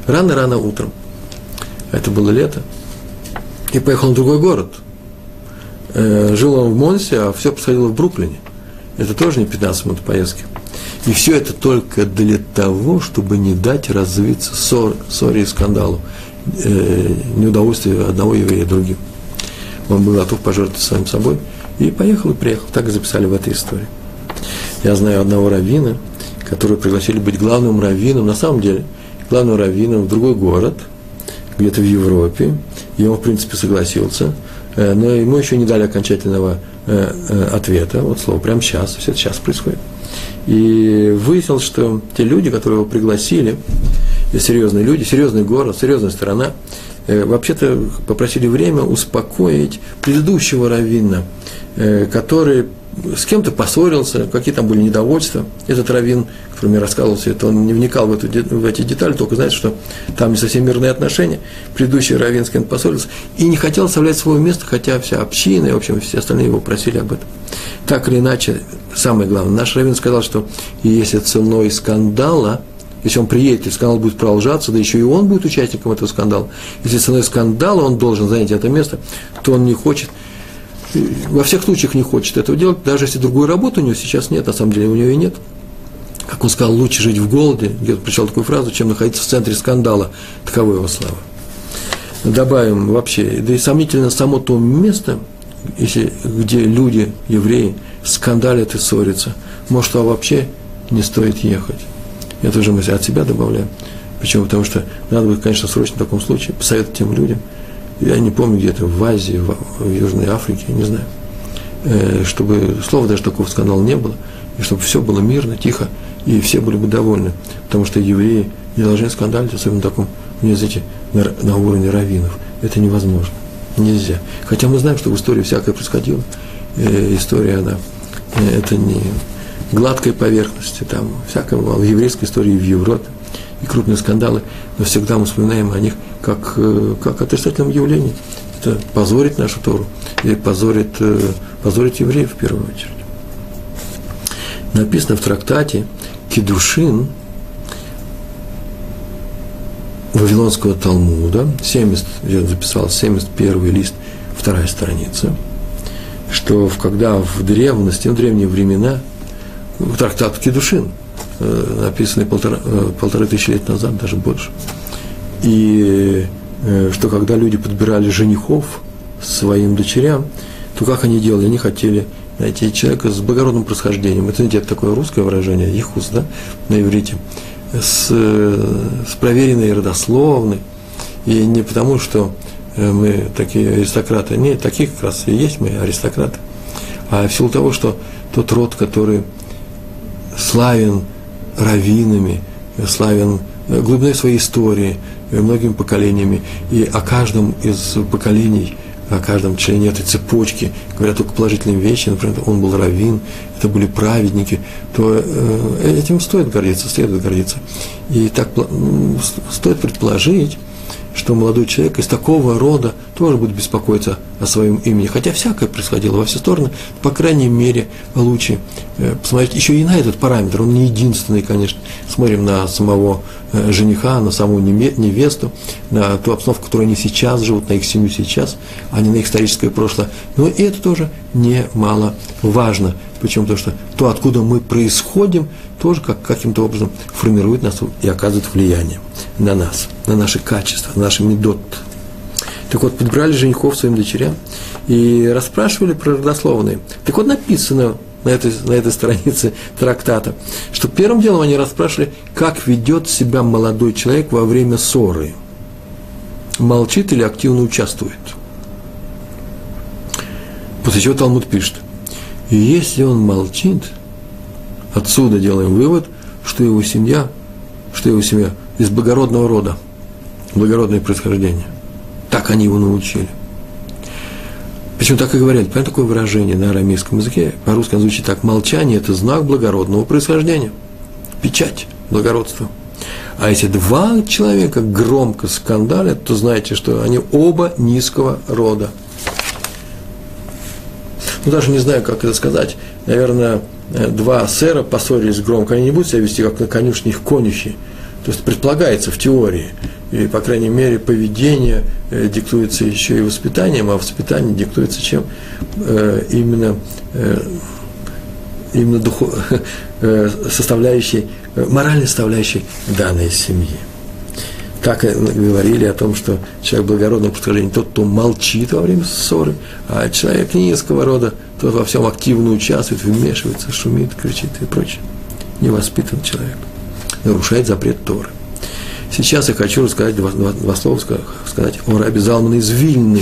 Speaker 1: рано-рано утром. Это было лето. И поехал в другой город. Э, жил он в Монсе, а все происходило в Бруклине. Это тоже не 15 минут поездки. И все это только для того, чтобы не дать развиться ссор, ссоре и скандалу, э, неудовольствию одного еврея другим. Он был готов пожертвовать самим собой. И поехал и приехал. Так и записали в этой истории. Я знаю одного раввина, который пригласили быть главным раввином, на самом деле, главным раввином в другой город, где-то в Европе, и он, в принципе, согласился, э, но ему еще не дали окончательного э, э, ответа, вот слово, прямо сейчас, все это сейчас происходит. И выяснилось, что те люди, которые его пригласили, серьезные люди, серьезный город, серьезная страна, вообще-то попросили время успокоить предыдущего раввина, который с кем-то поссорился, какие там были недовольства. Этот раввин, который мне рассказывал все это, он не вникал в, эту, в эти детали, только знает, что там не совсем мирные отношения. Предыдущий раввин с кем-то поссорился и не хотел оставлять свое место, хотя вся община и, в общем, все остальные его просили об этом. Так или иначе, самое главное, наш раввин сказал, что если ценой скандала, если он приедет, и скандал будет продолжаться, да еще и он будет участником этого скандала, если ценой скандала он должен занять это место, то он не хочет – во всех случаях не хочет этого делать, даже если другой работы у него сейчас нет, на самом деле у него и нет. Как он сказал, лучше жить в голоде, где-то прочитал такую фразу, чем находиться в центре скандала. Таковой его слава. Добавим вообще, да и сомнительно само то место, если, где люди, евреи, скандалят и ссорятся. Может, а вообще не стоит ехать. Это уже мы от себя добавляем. Почему? Потому что надо будет, конечно, срочно в таком случае посоветовать тем людям – я не помню, где-то в Азии, в, в Южной Африке, не знаю, э, чтобы слова даже такого скандала не было, и чтобы все было мирно, тихо, и все были бы довольны, потому что евреи не должны скандалить, особенно в таком, не знаете, на, на уровне раввинов. Это невозможно, нельзя. Хотя мы знаем, что в истории всякое происходило, э, история, она, э, это не гладкой поверхности, там всякое бывало. В еврейской истории, в Европе, и крупные скандалы, но всегда мы вспоминаем о них как, э, как отрицательном явлении. Это позорит нашу Тору. И позорит, э, позорит евреев в первую очередь. Написано в трактате Кедушин Вавилонского Талмуда, 70, я записал 71 лист, вторая страница, что когда в древности, в древние времена, трактат Кедушин, э, написанный полтора, полторы тысячи лет назад, даже больше – и э, что когда люди подбирали женихов своим дочерям, то как они делали? Они хотели найти человека с благородным происхождением. Это, знаете, такое русское выражение, ихус, да, на иврите, с, с проверенной родословной. И не потому, что э, мы такие аристократы, нет, такие как раз и есть мы аристократы, а в силу того, что тот род, который славен раввинами, славен э, глубиной своей истории, многими поколениями, и о каждом из поколений, о каждом члене этой цепочки говорят только положительные вещи, например, он был раввин, это были праведники, то э, этим стоит гордиться, следует гордиться. И так стоит предположить, что молодой человек из такого рода тоже будет беспокоиться о своем имени. Хотя всякое происходило во все стороны, по крайней мере, лучше э, посмотреть еще и на этот параметр. Он не единственный, конечно. Смотрим на самого э, жениха, на саму невесту, на ту обстановку, в которой они сейчас живут, на их семью сейчас, а не на их историческое прошлое. Но и это тоже немало важно. Почему? Потому что то, откуда мы происходим, тоже как, каким-то образом формирует нас и оказывает влияние на нас, на наши качества, на наши медот. Так вот, подбирали женихов своим дочерям и расспрашивали про родословные. Так вот, написано на этой, на этой странице трактата, что первым делом они расспрашивали, как ведет себя молодой человек во время ссоры. Молчит или активно участвует. После чего Талмуд пишет, если он молчит, отсюда делаем вывод, что его семья, что его семья из благородного рода, благородное происхождение. Так они его научили. Почему так и говорят? Понятно такое выражение на арамейском языке? По-русски оно звучит так. Молчание – это знак благородного происхождения. Печать благородства. А если два человека громко скандалят, то знаете, что они оба низкого рода. Ну, даже не знаю, как это сказать. Наверное, два сэра поссорились громко. Они не будут себя вести, как на конюшне их конюхи. То есть предполагается в теории, и, по крайней мере, поведение э, диктуется еще и воспитанием, а воспитание диктуется чем? Э, именно, э, именно духов, (laughs) э, составляющей, э, моральной составляющей данной семьи. Так говорили о том, что человек благородного происхождения тот, кто молчит во время ссоры, а человек низкого рода, тот во всем активно участвует, вмешивается, шумит, кричит и прочее. Невоспитан человек нарушает запрет Торы. Сейчас я хочу рассказать два, два, два слова, сказать о Раби Залмана из Вильны,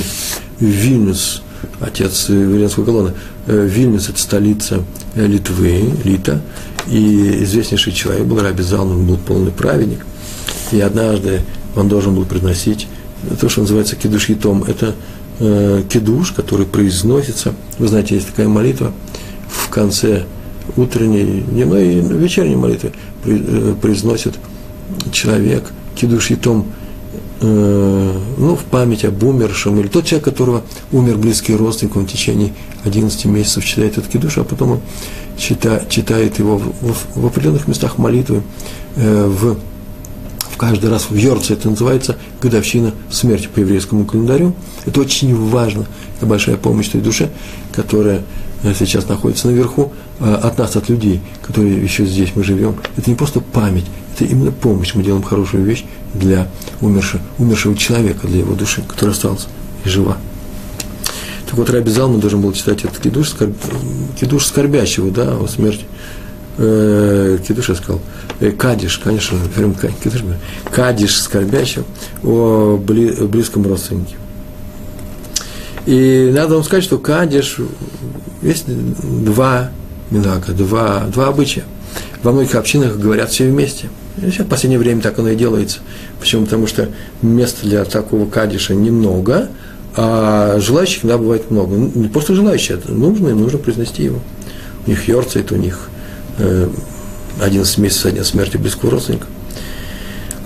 Speaker 1: Вильнюс, отец Вильнюсского колонна. Э, Вильнюс – это столица э, Литвы, Лита, и известнейший человек был Раби Залман, был полный праведник, и однажды он должен был приносить то, что называется кедуш том. Это э, кедуш, который произносится, вы знаете, есть такая молитва, в конце утренней, дневной и вечерней молитвы э, произносит человек кидуш и том, э, ну, в память об умершем, или тот человек, которого умер близкий родственник, он в течение 11 месяцев читает этот кидуш, а потом он чита, читает его в, в, в определенных местах молитвы, э, в каждый раз в Йорце, это называется годовщина смерти по еврейскому календарю. Это очень важно, это большая помощь той душе, которая э, сейчас находится наверху, э, от нас, от людей, которые еще здесь мы живем. Это не просто память, это именно помощь. Мы делаем хорошую вещь для умершего, умершего человека, для его души, которая осталась жива. Так вот, Раби Залман должен был читать этот кидуш, скорб, кидуш скорбящего, да, о смерти э, Кидуш я сказал, э, Кадиш, конечно, прям Кидуш, Кадиш скорбящим о бли, близком родственнике. И надо вам сказать, что Кадиш, есть два минака, два, два обычая. Во многих общинах говорят все вместе. И сейчас в последнее время так оно и делается. Почему? Потому что места для такого кадиша немного, а желающих иногда бывает много. Ну, не просто желающие, это нужно, им нужно произнести его. У них йорцает, у них 11 э, месяцев со дня смерти близкого родственника.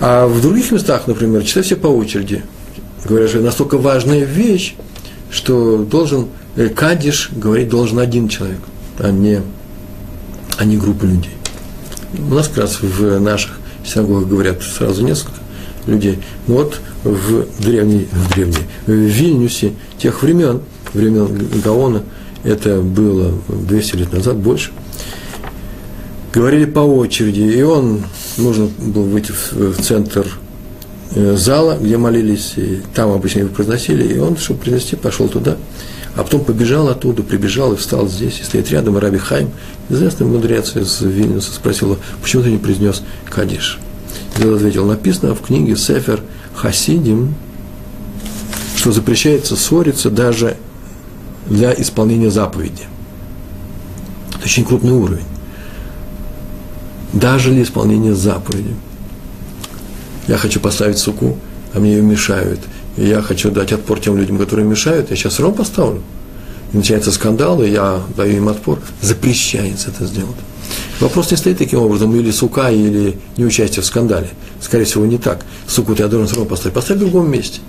Speaker 1: А в других местах, например, читать все по очереди. Говорят, что настолько важная вещь, что должен, э, кадиш говорить должен один человек, а не, а не группа людей. У нас как раз в наших синагогах говорят сразу несколько людей. Вот в древней, в древней, в Вильнюсе тех времен, времен Гаона, это было 200 лет назад, больше – говорили по очереди, и он, нужно было выйти в, в центр э, зала, где молились, и там обычно его произносили, и он, чтобы принести, пошел туда, а потом побежал оттуда, прибежал и встал здесь, и стоит рядом, Раби Хайм, известный мудрец из Вильнюса, спросил почему ты не произнес Кадиш? И он ответил, написано в книге Сефер Хасидим, что запрещается ссориться даже для исполнения заповеди. Это очень крупный уровень даже для исполнения заповеди. Я хочу поставить суку, а мне ее мешают. И я хочу дать отпор тем людям, которые мешают. Я сейчас ром поставлю. И начинается скандал, и я даю им отпор. Запрещается это сделать. Вопрос не стоит таким образом, или сука, или не участие в скандале. Скорее всего, не так. Суку ты должен равно поставить. Поставь в другом месте.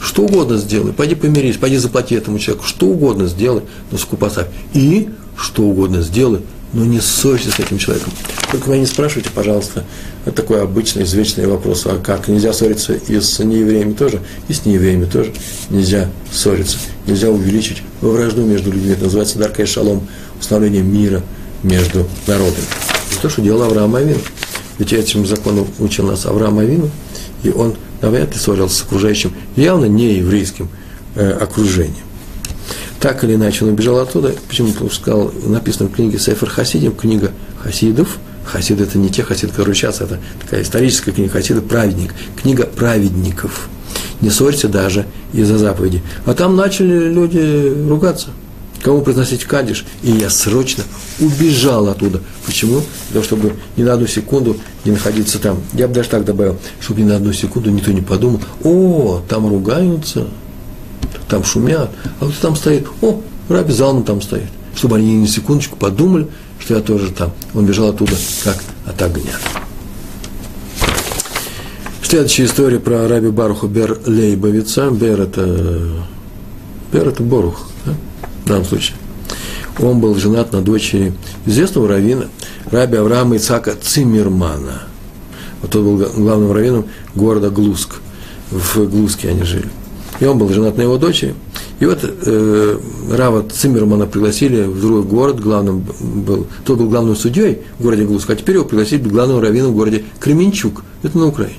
Speaker 1: Что угодно сделай. Пойди помирись, пойди заплати этому человеку. Что угодно сделай, но суку поставь. И что угодно сделай, но не ссорься с этим человеком. Только меня не спрашивайте, пожалуйста, это такой обычный, извечный вопрос, а как? Нельзя ссориться и с неевреями тоже, и с неевреями тоже нельзя ссориться. Нельзя увеличить вражду между людьми. Это называется дарка и шалом, установление мира между народами. Это то, что делал Авраам Авин. Ведь этим законом учил нас Авраам Авину, и он навряд ли ссорился с окружающим, явно не еврейским э, окружением. Так или иначе, он убежал оттуда. Почему? Сказал, написано в книге Сефер Хасидим, книга хасидов. Хасид – это не те хасиды, которые сейчас, это такая историческая книга хасида, праведник. Книга праведников. Не ссорься даже из-за заповеди. А там начали люди ругаться. Кому произносить кадиш? И я срочно убежал оттуда. Почему? Для того, чтобы ни на одну секунду не находиться там. Я бы даже так добавил, чтобы ни на одну секунду никто не подумал, о, там ругаются, там шумят, а вот там стоит, о, Раби Залман там стоит. Чтобы они ни секундочку подумали, что я тоже там. Он бежал оттуда, как от огня. Следующая история про Раби Баруха Бер Лейбовица. Бер это, Бер это Борух, да? в данном случае. Он был женат на дочери известного равина, Раби Авраама Ицака Циммермана. Вот он был главным раввином города Глуск. В Глуске они жили. И он был женат на его дочери. И вот э, Рава Циммермана пригласили в другой город, главным был, тот был главным судьей в городе Глуск, а теперь его пригласили главным раввином в городе Кременчук, это на Украине.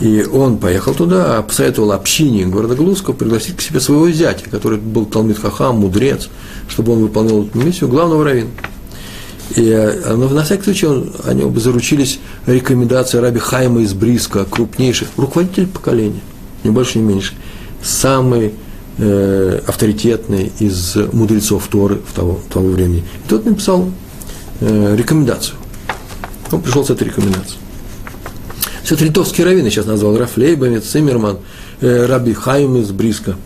Speaker 1: И он поехал туда, посоветовал общине города Глуска пригласить к себе своего зятя, который был Талмит Хахам, мудрец, чтобы он выполнял эту миссию главного раввина. И э, но на всякий случай он, они оба заручились рекомендацией раби Хайма из Бриска, крупнейший руководитель поколения – ни больше, ни меньше, самый э, авторитетный из мудрецов Торы в того, того времени. И тот написал э, рекомендацию. Он пришел с этой рекомендацией. Все это литовские раввины сейчас назвал Раф Лейбовец, Циммерман, э, Раби Хайм из Бриска.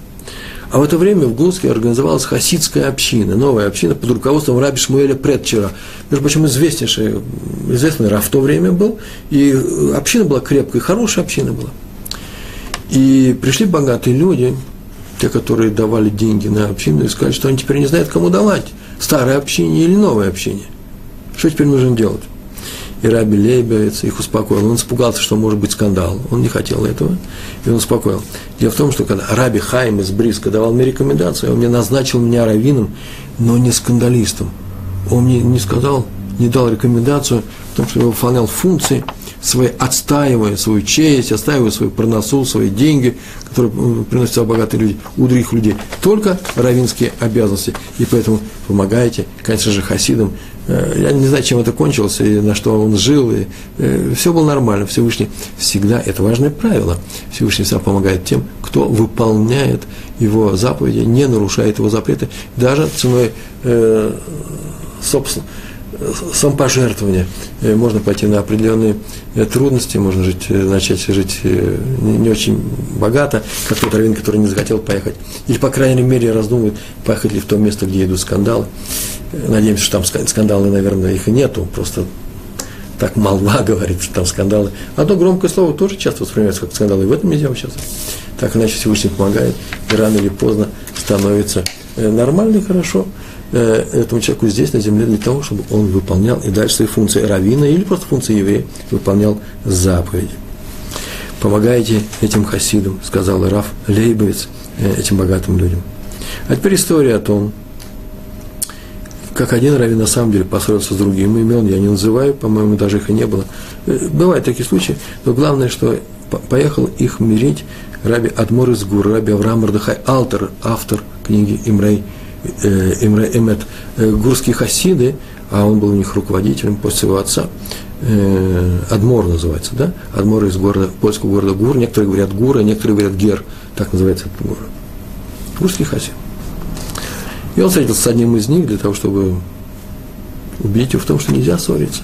Speaker 1: А в это время в Гунске организовалась хасидская община, новая община под руководством раби Шмуэля Предчера. Между прочим, известнейший, известный раб в то время был, и община была крепкая, хорошая община была. И пришли богатые люди, те, которые давали деньги на общину, и сказали, что они теперь не знают, кому давать, старое общение или новое общение. Что теперь нужно делать? И Раби Лейбовец их успокоил. Он испугался, что может быть скандал. Он не хотел этого, и он успокоил. Дело в том, что когда Раби Хайм из Бриска давал мне рекомендацию, он мне назначил меня раввином, но не скандалистом. Он мне не сказал, не дал рекомендацию в том, что я выполнял функции свои, отстаивая свою честь, отстаивая свою проносу, свои деньги, которые приносят богатые люди, у других людей. Только равинские обязанности. И поэтому помогайте, конечно же, хасидам, Э, я не знаю, чем это кончилось, и на что он жил, и э, все было нормально. Всевышний всегда, это важное правило, Всевышний всегда помогает тем, кто выполняет его заповеди, не нарушает его запреты, даже ценой э, собственно, самопожертвования. Э, можно пойти на определенные трудности, можно жить, начать жить не, очень богато, как тот раввин, который не захотел поехать. Или, по крайней мере, раздумывает, поехать ли в то место, где идут скандалы. Надеемся, что там скандалы, наверное, их и нету, просто так молва (laughs) говорит, что там скандалы. Одно громкое слово тоже часто воспринимается как скандалы, и в этом нельзя участвовать. Так иначе Всевышний помогает, и рано или поздно становится э, нормально и хорошо э, этому человеку здесь, на земле, для того, чтобы он выполнял и дальше свои функции равина или просто функции еврея, выполнял заповеди. Помогайте этим хасидам, сказал Раф Лейбовец, э, этим богатым людям. А теперь история о том, как один раввин на самом деле поссорился с другим, имен я не называю, по-моему, даже их и не было. Э, бывают такие случаи, но главное, что поехал их мирить раби Адмор из Гур, раби Авраам Мордыхай, автор, автор книги Имрей, э, Имрей Эмет, э, гурские хасиды, а он был у них руководителем после своего отца, э, Адмор называется, да? Адмор из города, польского города Гур, некоторые говорят Гура, некоторые говорят Гер, так называется этот город. Гурский хасид. И он встретился с одним из них для того, чтобы убедить его в том, что нельзя ссориться.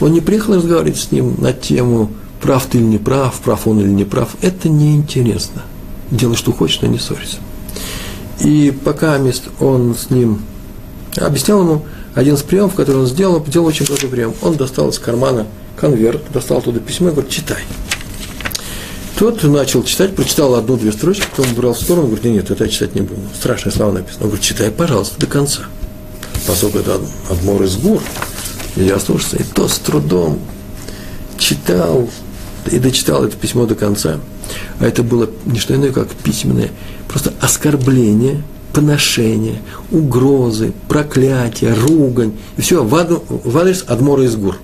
Speaker 1: Он не приехал разговаривать с ним на тему, прав ты или не прав, прав он или не прав. Это неинтересно. Делай, что хочешь, но не ссориться. И пока мест он с ним объяснял ему один из приемов, который он сделал, сделал очень простой прием. Он достал из кармана конверт, достал оттуда письмо и говорит, читай. Тот начал читать, прочитал одну-две строчки, потом убрал в сторону, говорит, нет, нет, это я читать не буду. Страшные слова написано. Он говорит, читай, пожалуйста, до конца. Поскольку это Адмор из гор, я слушался, и то с трудом читал, и дочитал это письмо до конца. А это было не что иное, как письменное, просто оскорбление, поношение, угрозы, проклятие, ругань, и все в адрес Адмора из гор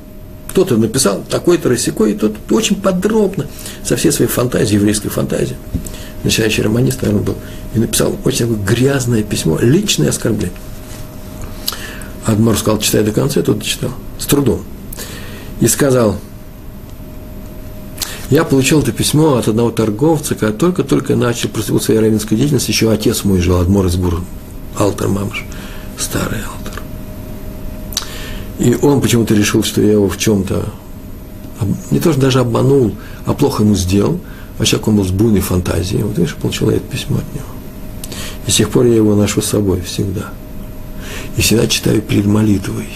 Speaker 1: кто-то написал такой-то рассекой, и тот очень подробно, со всей своей фантазией, еврейской фантазией, начинающий романист, наверное, был, и написал очень такое грязное письмо, личное оскорбление. Адмор сказал, читай до конца, тот читал, с трудом. И сказал, я получил это письмо от одного торговца, который только-только начал проститут своей равенской деятельности, еще отец мой жил, Адмор из Бур, Алтер Мамыш, старый Алтер. И он почему-то решил, что я его в чем-то не то, что даже обманул, а плохо ему сделал, а человек он был с буйной фантазией. Вот видишь, получил я это письмо от него. И с тех пор я его ношу с собой всегда. И всегда читаю перед молитвой,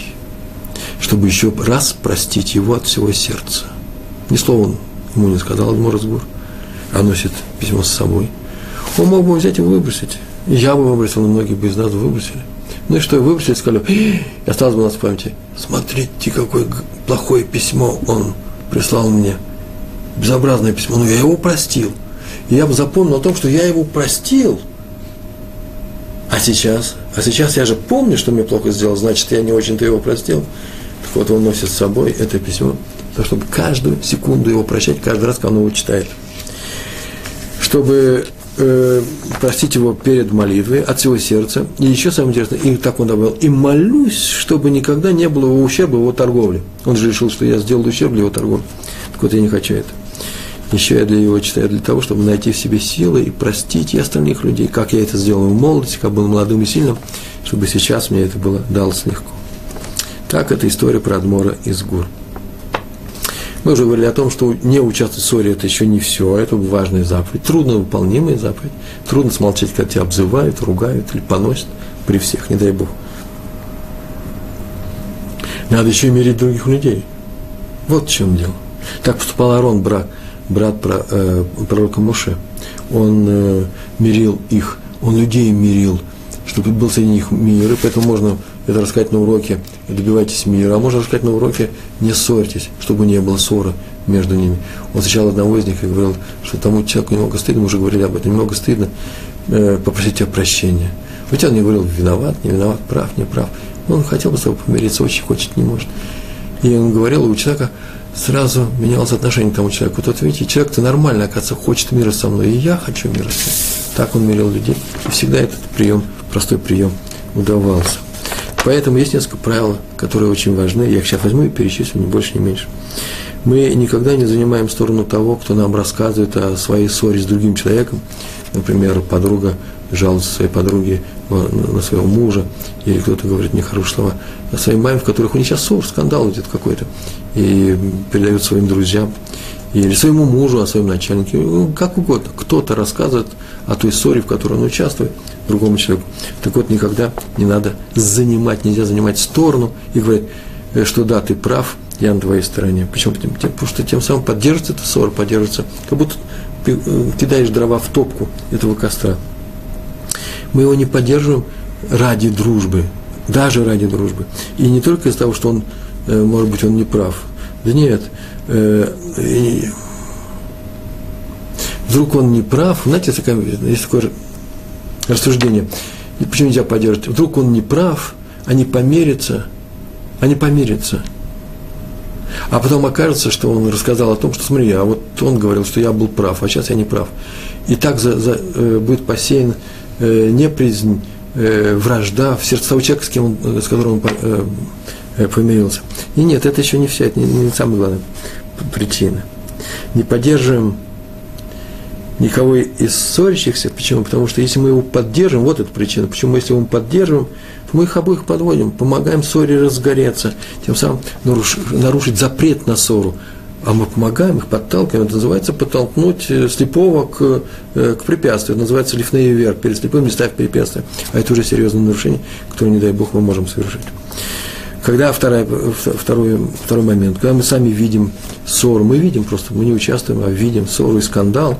Speaker 1: чтобы еще раз простить его от всего сердца. Ни слова он ему не сказал, Морозбур, а носит письмо с собой. Он мог бы взять и выбросить. Я бы выбросил, но многие бы из нас выбросили. Ну и что, выбросили, сказали, и осталось бы у нас в памяти. Смотрите, какое плохое письмо он прислал мне. Безобразное письмо, но я его простил. И я бы запомнил о том, что я его простил. А сейчас? А сейчас я же помню, что мне плохо сделал, значит, я не очень-то его простил. Так вот, он носит с собой это письмо, чтобы каждую секунду его прощать, каждый раз, когда он его читает. Чтобы э, простить его перед молитвой от всего сердца. И еще самое интересное, и так он добавил, и молюсь, чтобы никогда не было ущерба его торговли. Он же решил, что я сделал ущерб для его торговли. Так вот, я не хочу это. Еще я для его читаю для того, чтобы найти в себе силы и простить и остальных людей, как я это сделал в молодости, как был молодым и сильным, чтобы сейчас мне это было далось легко. Так, это история про Адмора из Гур. Мы уже говорили о том, что не участвовать в ссоре – это еще не все, это важная заповедь, трудно выполнимая заповедь. Трудно смолчать, когда тебя обзывают, ругают или поносят при всех, не дай Бог. Надо еще мерить других людей. Вот в чем дело. Так поступал Арон, брат, брат э, пророка Моше. Он э, мирил их, он людей мирил, чтобы был среди них мир, и поэтому можно это рассказать на уроке, добивайтесь мира, а можно рассказать на уроке, не ссорьтесь, чтобы не было ссоры между ними. Он встречал одного из них и говорил, что тому человеку немного стыдно, мы уже говорили об этом, немного стыдно э, попросить тебя прощения. Ведь он не говорил, виноват, не виноват, прав, не прав. Он хотел бы с тобой помириться, очень хочет, не может. И он говорил, у человека сразу менялось отношение к тому человеку. Вот видите, человек-то нормально, оказывается, хочет мира со мной, и я хочу мира с ним. Так он мирил людей. И всегда этот прием, простой прием удавался. Поэтому есть несколько правил, которые очень важны. Я их сейчас возьму и перечислю, ни больше, ни меньше. Мы никогда не занимаем сторону того, кто нам рассказывает о своей ссоре с другим человеком. Например, подруга жалуется своей подруге на своего мужа, или кто-то говорит нехорошие слова о своей маме, в которых у них сейчас ссор, скандал идет какой-то, и передают своим друзьям, или своему мужу, о своем начальнике, ну, как угодно. Кто-то рассказывает о той ссоре, в которой он участвует, другому человеку. Так вот, никогда не надо занимать, нельзя занимать сторону и говорить, э, что да, ты прав, я на твоей стороне. Почему? Потому что тем самым поддерживается эта ссора, поддерживается, как будто ты э, кидаешь дрова в топку этого костра. Мы его не поддерживаем ради дружбы, даже ради дружбы. И не только из-за того, что он, э, может быть, он не прав. Да нет, вдруг он не прав, знаете, есть такое рассуждение, почему нельзя поддерживать, вдруг он не прав, они померятся, они померятся. А потом окажется, что он рассказал о том, что смотри, а вот он говорил, что я был прав, а сейчас я не прав. И так за, за, э, будет посеян э, неприязнь, э, вражда в сердце того человека, с, кем он, э, с которым он э, э, помирился. И нет, это еще не вся, это не, не самая главная причина. Не поддерживаем никого из ссорящихся. Почему? Потому что если мы его поддержим, вот эта причина, почему если мы его поддерживаем, мы их обоих подводим, помогаем ссоре разгореться, тем самым наруш, нарушить запрет на ссору. А мы помогаем их, подталкиваем. Это называется подтолкнуть э, слепого к, э, к препятствию. Это называется лифней вверх. Перед слепым не ставь препятствия. А это уже серьезное нарушение, которое, не дай Бог, мы можем совершить. Когда второй, второй, второй момент, когда мы сами видим ссору, мы видим просто, мы не участвуем, а видим ссору и скандал,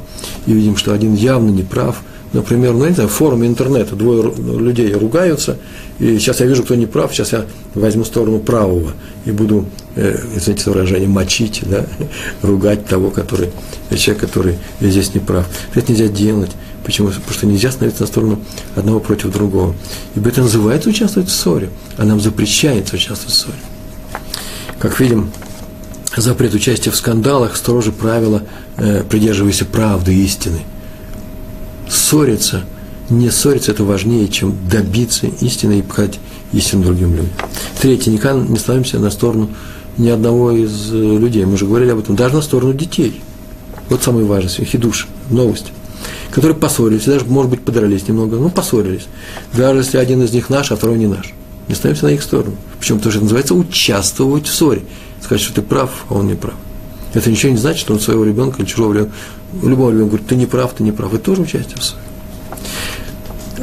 Speaker 1: и видим, что один явно не прав. Например, знаю, в форуме интернета двое людей ругаются, и сейчас я вижу, кто не прав, сейчас я возьму сторону правого и буду, э, извините выражение, мочить, да, (laughs) ругать того, который, человек, который здесь не прав. Это нельзя делать. Почему? Потому что нельзя становиться на сторону одного против другого. Ибо это называется участвовать в ссоре, а нам запрещается участвовать в ссоре. Как видим, запрет участия в скандалах строже правила, э, придерживайся правды, истины. Ссориться, не ссориться, это важнее, чем добиться истины и пхать истину другим людям. Третье, никогда не ставимся на сторону ни одного из э, людей. Мы уже говорили об этом, даже на сторону детей. Вот самое важное, хидуш, новость которые поссорились, даже, может быть, подрались немного, ну, поссорились. Даже если один из них наш, а второй не наш. Не ставимся на их сторону. Причем то, что это называется участвовать в ссоре. Сказать, что ты прав, а он не прав. Это ничего не значит, что он своего ребенка или чужого ребенка, любого ребенка говорит, ты не прав, ты не прав. Это тоже участие в ссоре.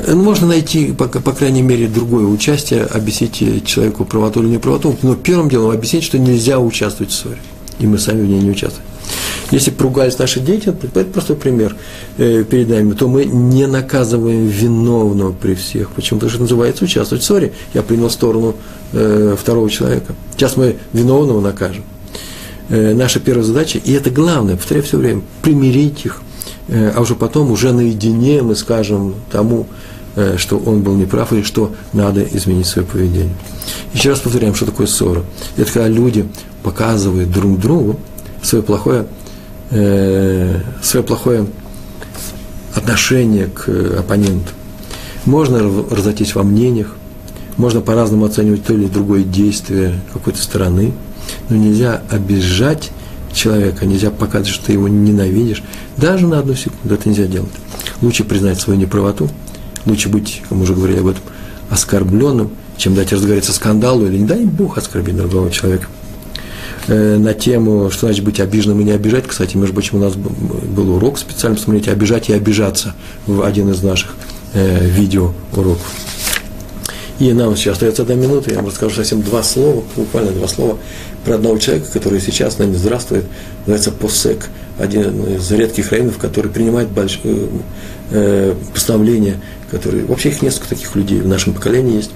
Speaker 1: Ну, можно найти, по, по крайней мере, другое участие, объяснить человеку правоту или неправоту, но первым делом объяснить, что нельзя участвовать в ссоре. И мы сами в ней не участвуем. Если поругались наши дети, это простой пример э, перед нами, то мы не наказываем виновного при всех. Почему? Потому что называется участвовать в ссоре. Я принял сторону э, второго человека. Сейчас мы виновного накажем. Э, наша первая задача, и это главное, повторяю все время, примирить их, э, а уже потом, уже наедине мы скажем тому, э, что он был неправ или что надо изменить свое поведение. Еще раз повторяем, что такое ссора. Это когда люди показывают друг другу свое плохое свое плохое отношение к оппоненту. Можно разойтись во мнениях, можно по-разному оценивать то или другое действие какой-то стороны, но нельзя обижать человека, нельзя показывать, что ты его ненавидишь, даже на одну секунду это нельзя делать. Лучше признать свою неправоту, лучше быть, как мы уже говорили об этом, оскорбленным, чем дать разгореться скандалу или, не дай Бог, оскорбить другого человека. э, на тему, что значит быть обиженным и не обижать. Кстати, между прочим, у нас был урок специально, посмотрите, обижать и обижаться в один из наших э, видео уроков. И нам сейчас остается одна минута, я вам расскажу совсем два слова, буквально два слова про одного человека, который сейчас с нами здравствует, называется Посек, один из редких раввинов, который принимает больш... э, э постановления, которые... Вообще их несколько таких людей в нашем поколении есть.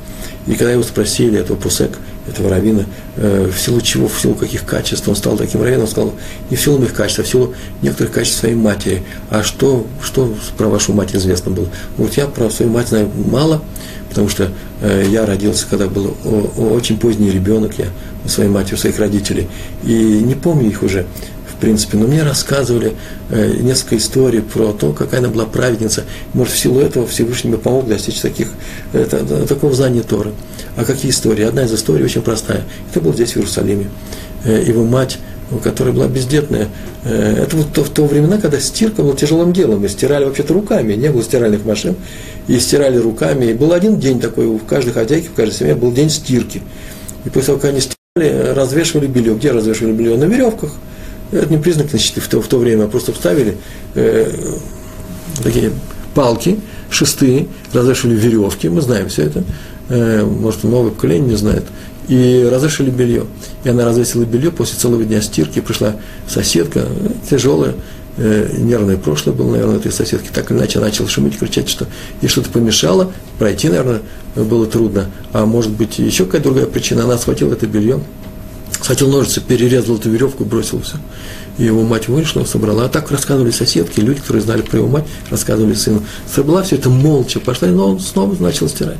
Speaker 1: И когда его спросили, этого Пусек, этого равина, э, в силу чего, в силу каких качеств он стал таким раввином, он сказал, не в силу моих качеств, а в силу некоторых качеств своей матери. А что, что про вашу мать известно было? Вот я про свою мать знаю мало, потому что э, я родился, когда был очень поздний ребенок, я своей матери, своих родителей, и не помню их уже, принципе, но мне рассказывали э, несколько историй про то, какая она была праведница. Может, в силу этого Всевышний мне помог достичь таких, это, такого знания Торы. А какие истории? Одна из историй очень простая. Это был здесь, в Иерусалиме. Э, его мать которая была бездетная. Э, это вот то, в то времена, когда стирка была тяжелым делом, и стирали вообще-то руками, не было стиральных машин, и стирали руками. И был один день такой, у каждой хозяйки, в каждой семье был день стирки. И после того, как они стирали, развешивали белье. Где развешивали белье? На веревках. Это не признак нищеты в то, в то время, просто вставили э, такие палки, шесты, развешивали веревки, мы знаем все это, э, может, новое поколение не знает, и развешивали белье. И она развесила белье после целого дня стирки, пришла соседка, тяжелая, э, нервное прошлое было, наверное, этой соседки, так или иначе начала шуметь, кричать, что ей что-то помешало, пройти, наверное, было трудно, а может быть, еще какая-то другая причина, она схватила это белье, схватил ножницы, перерезал эту веревку, бросил все. И его мать вышла, собрала. А так рассказывали соседки, люди, которые знали про его мать, рассказывали сыну. Собрала все это молча, пошла, но он снова начал стирать.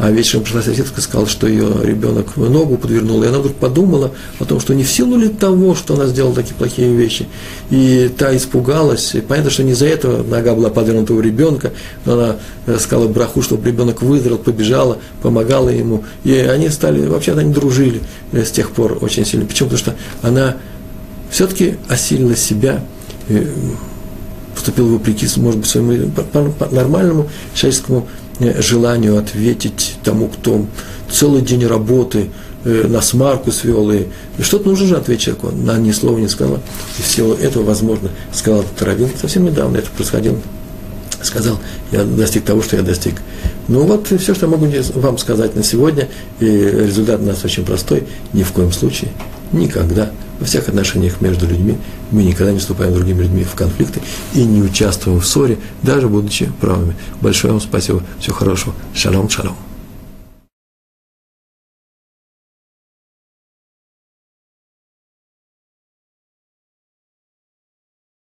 Speaker 1: А вечером пришла соседка сказала, что ее ребенок ногу подвернул. И она вдруг подумала о том, что не в силу ли того, что она сделала такие плохие вещи. И та испугалась. И понятно, что не за это нога была подвернута у ребенка. Но она э, сказала браху, чтобы ребенок выздоровел, побежала, помогала ему. И они стали, вообще-то они дружили э, с тех пор очень сильно. Почему? Потому что она все-таки осилила себя, поступила вопреки, может быть, своему нормальному человеческому э, желанию ответить тому, кто целый день работы э, на смарку свел, и, и что-то нужно же ответить человеку. Она ни слова не сказала. И в силу этого, возможно, сказал этот раввин, совсем недавно это происходило, сказал, я достиг того, что я достиг. Ну вот все, что я могу вам сказать на сегодня, и результат у нас очень простой, ни в коем случае, никогда во всех отношениях между людьми мы никогда не вступаем с другими людьми в конфликты и не участвуем в ссоре, даже будучи правыми. Большое вам спасибо. Всего хорошего. Шалом, шалом.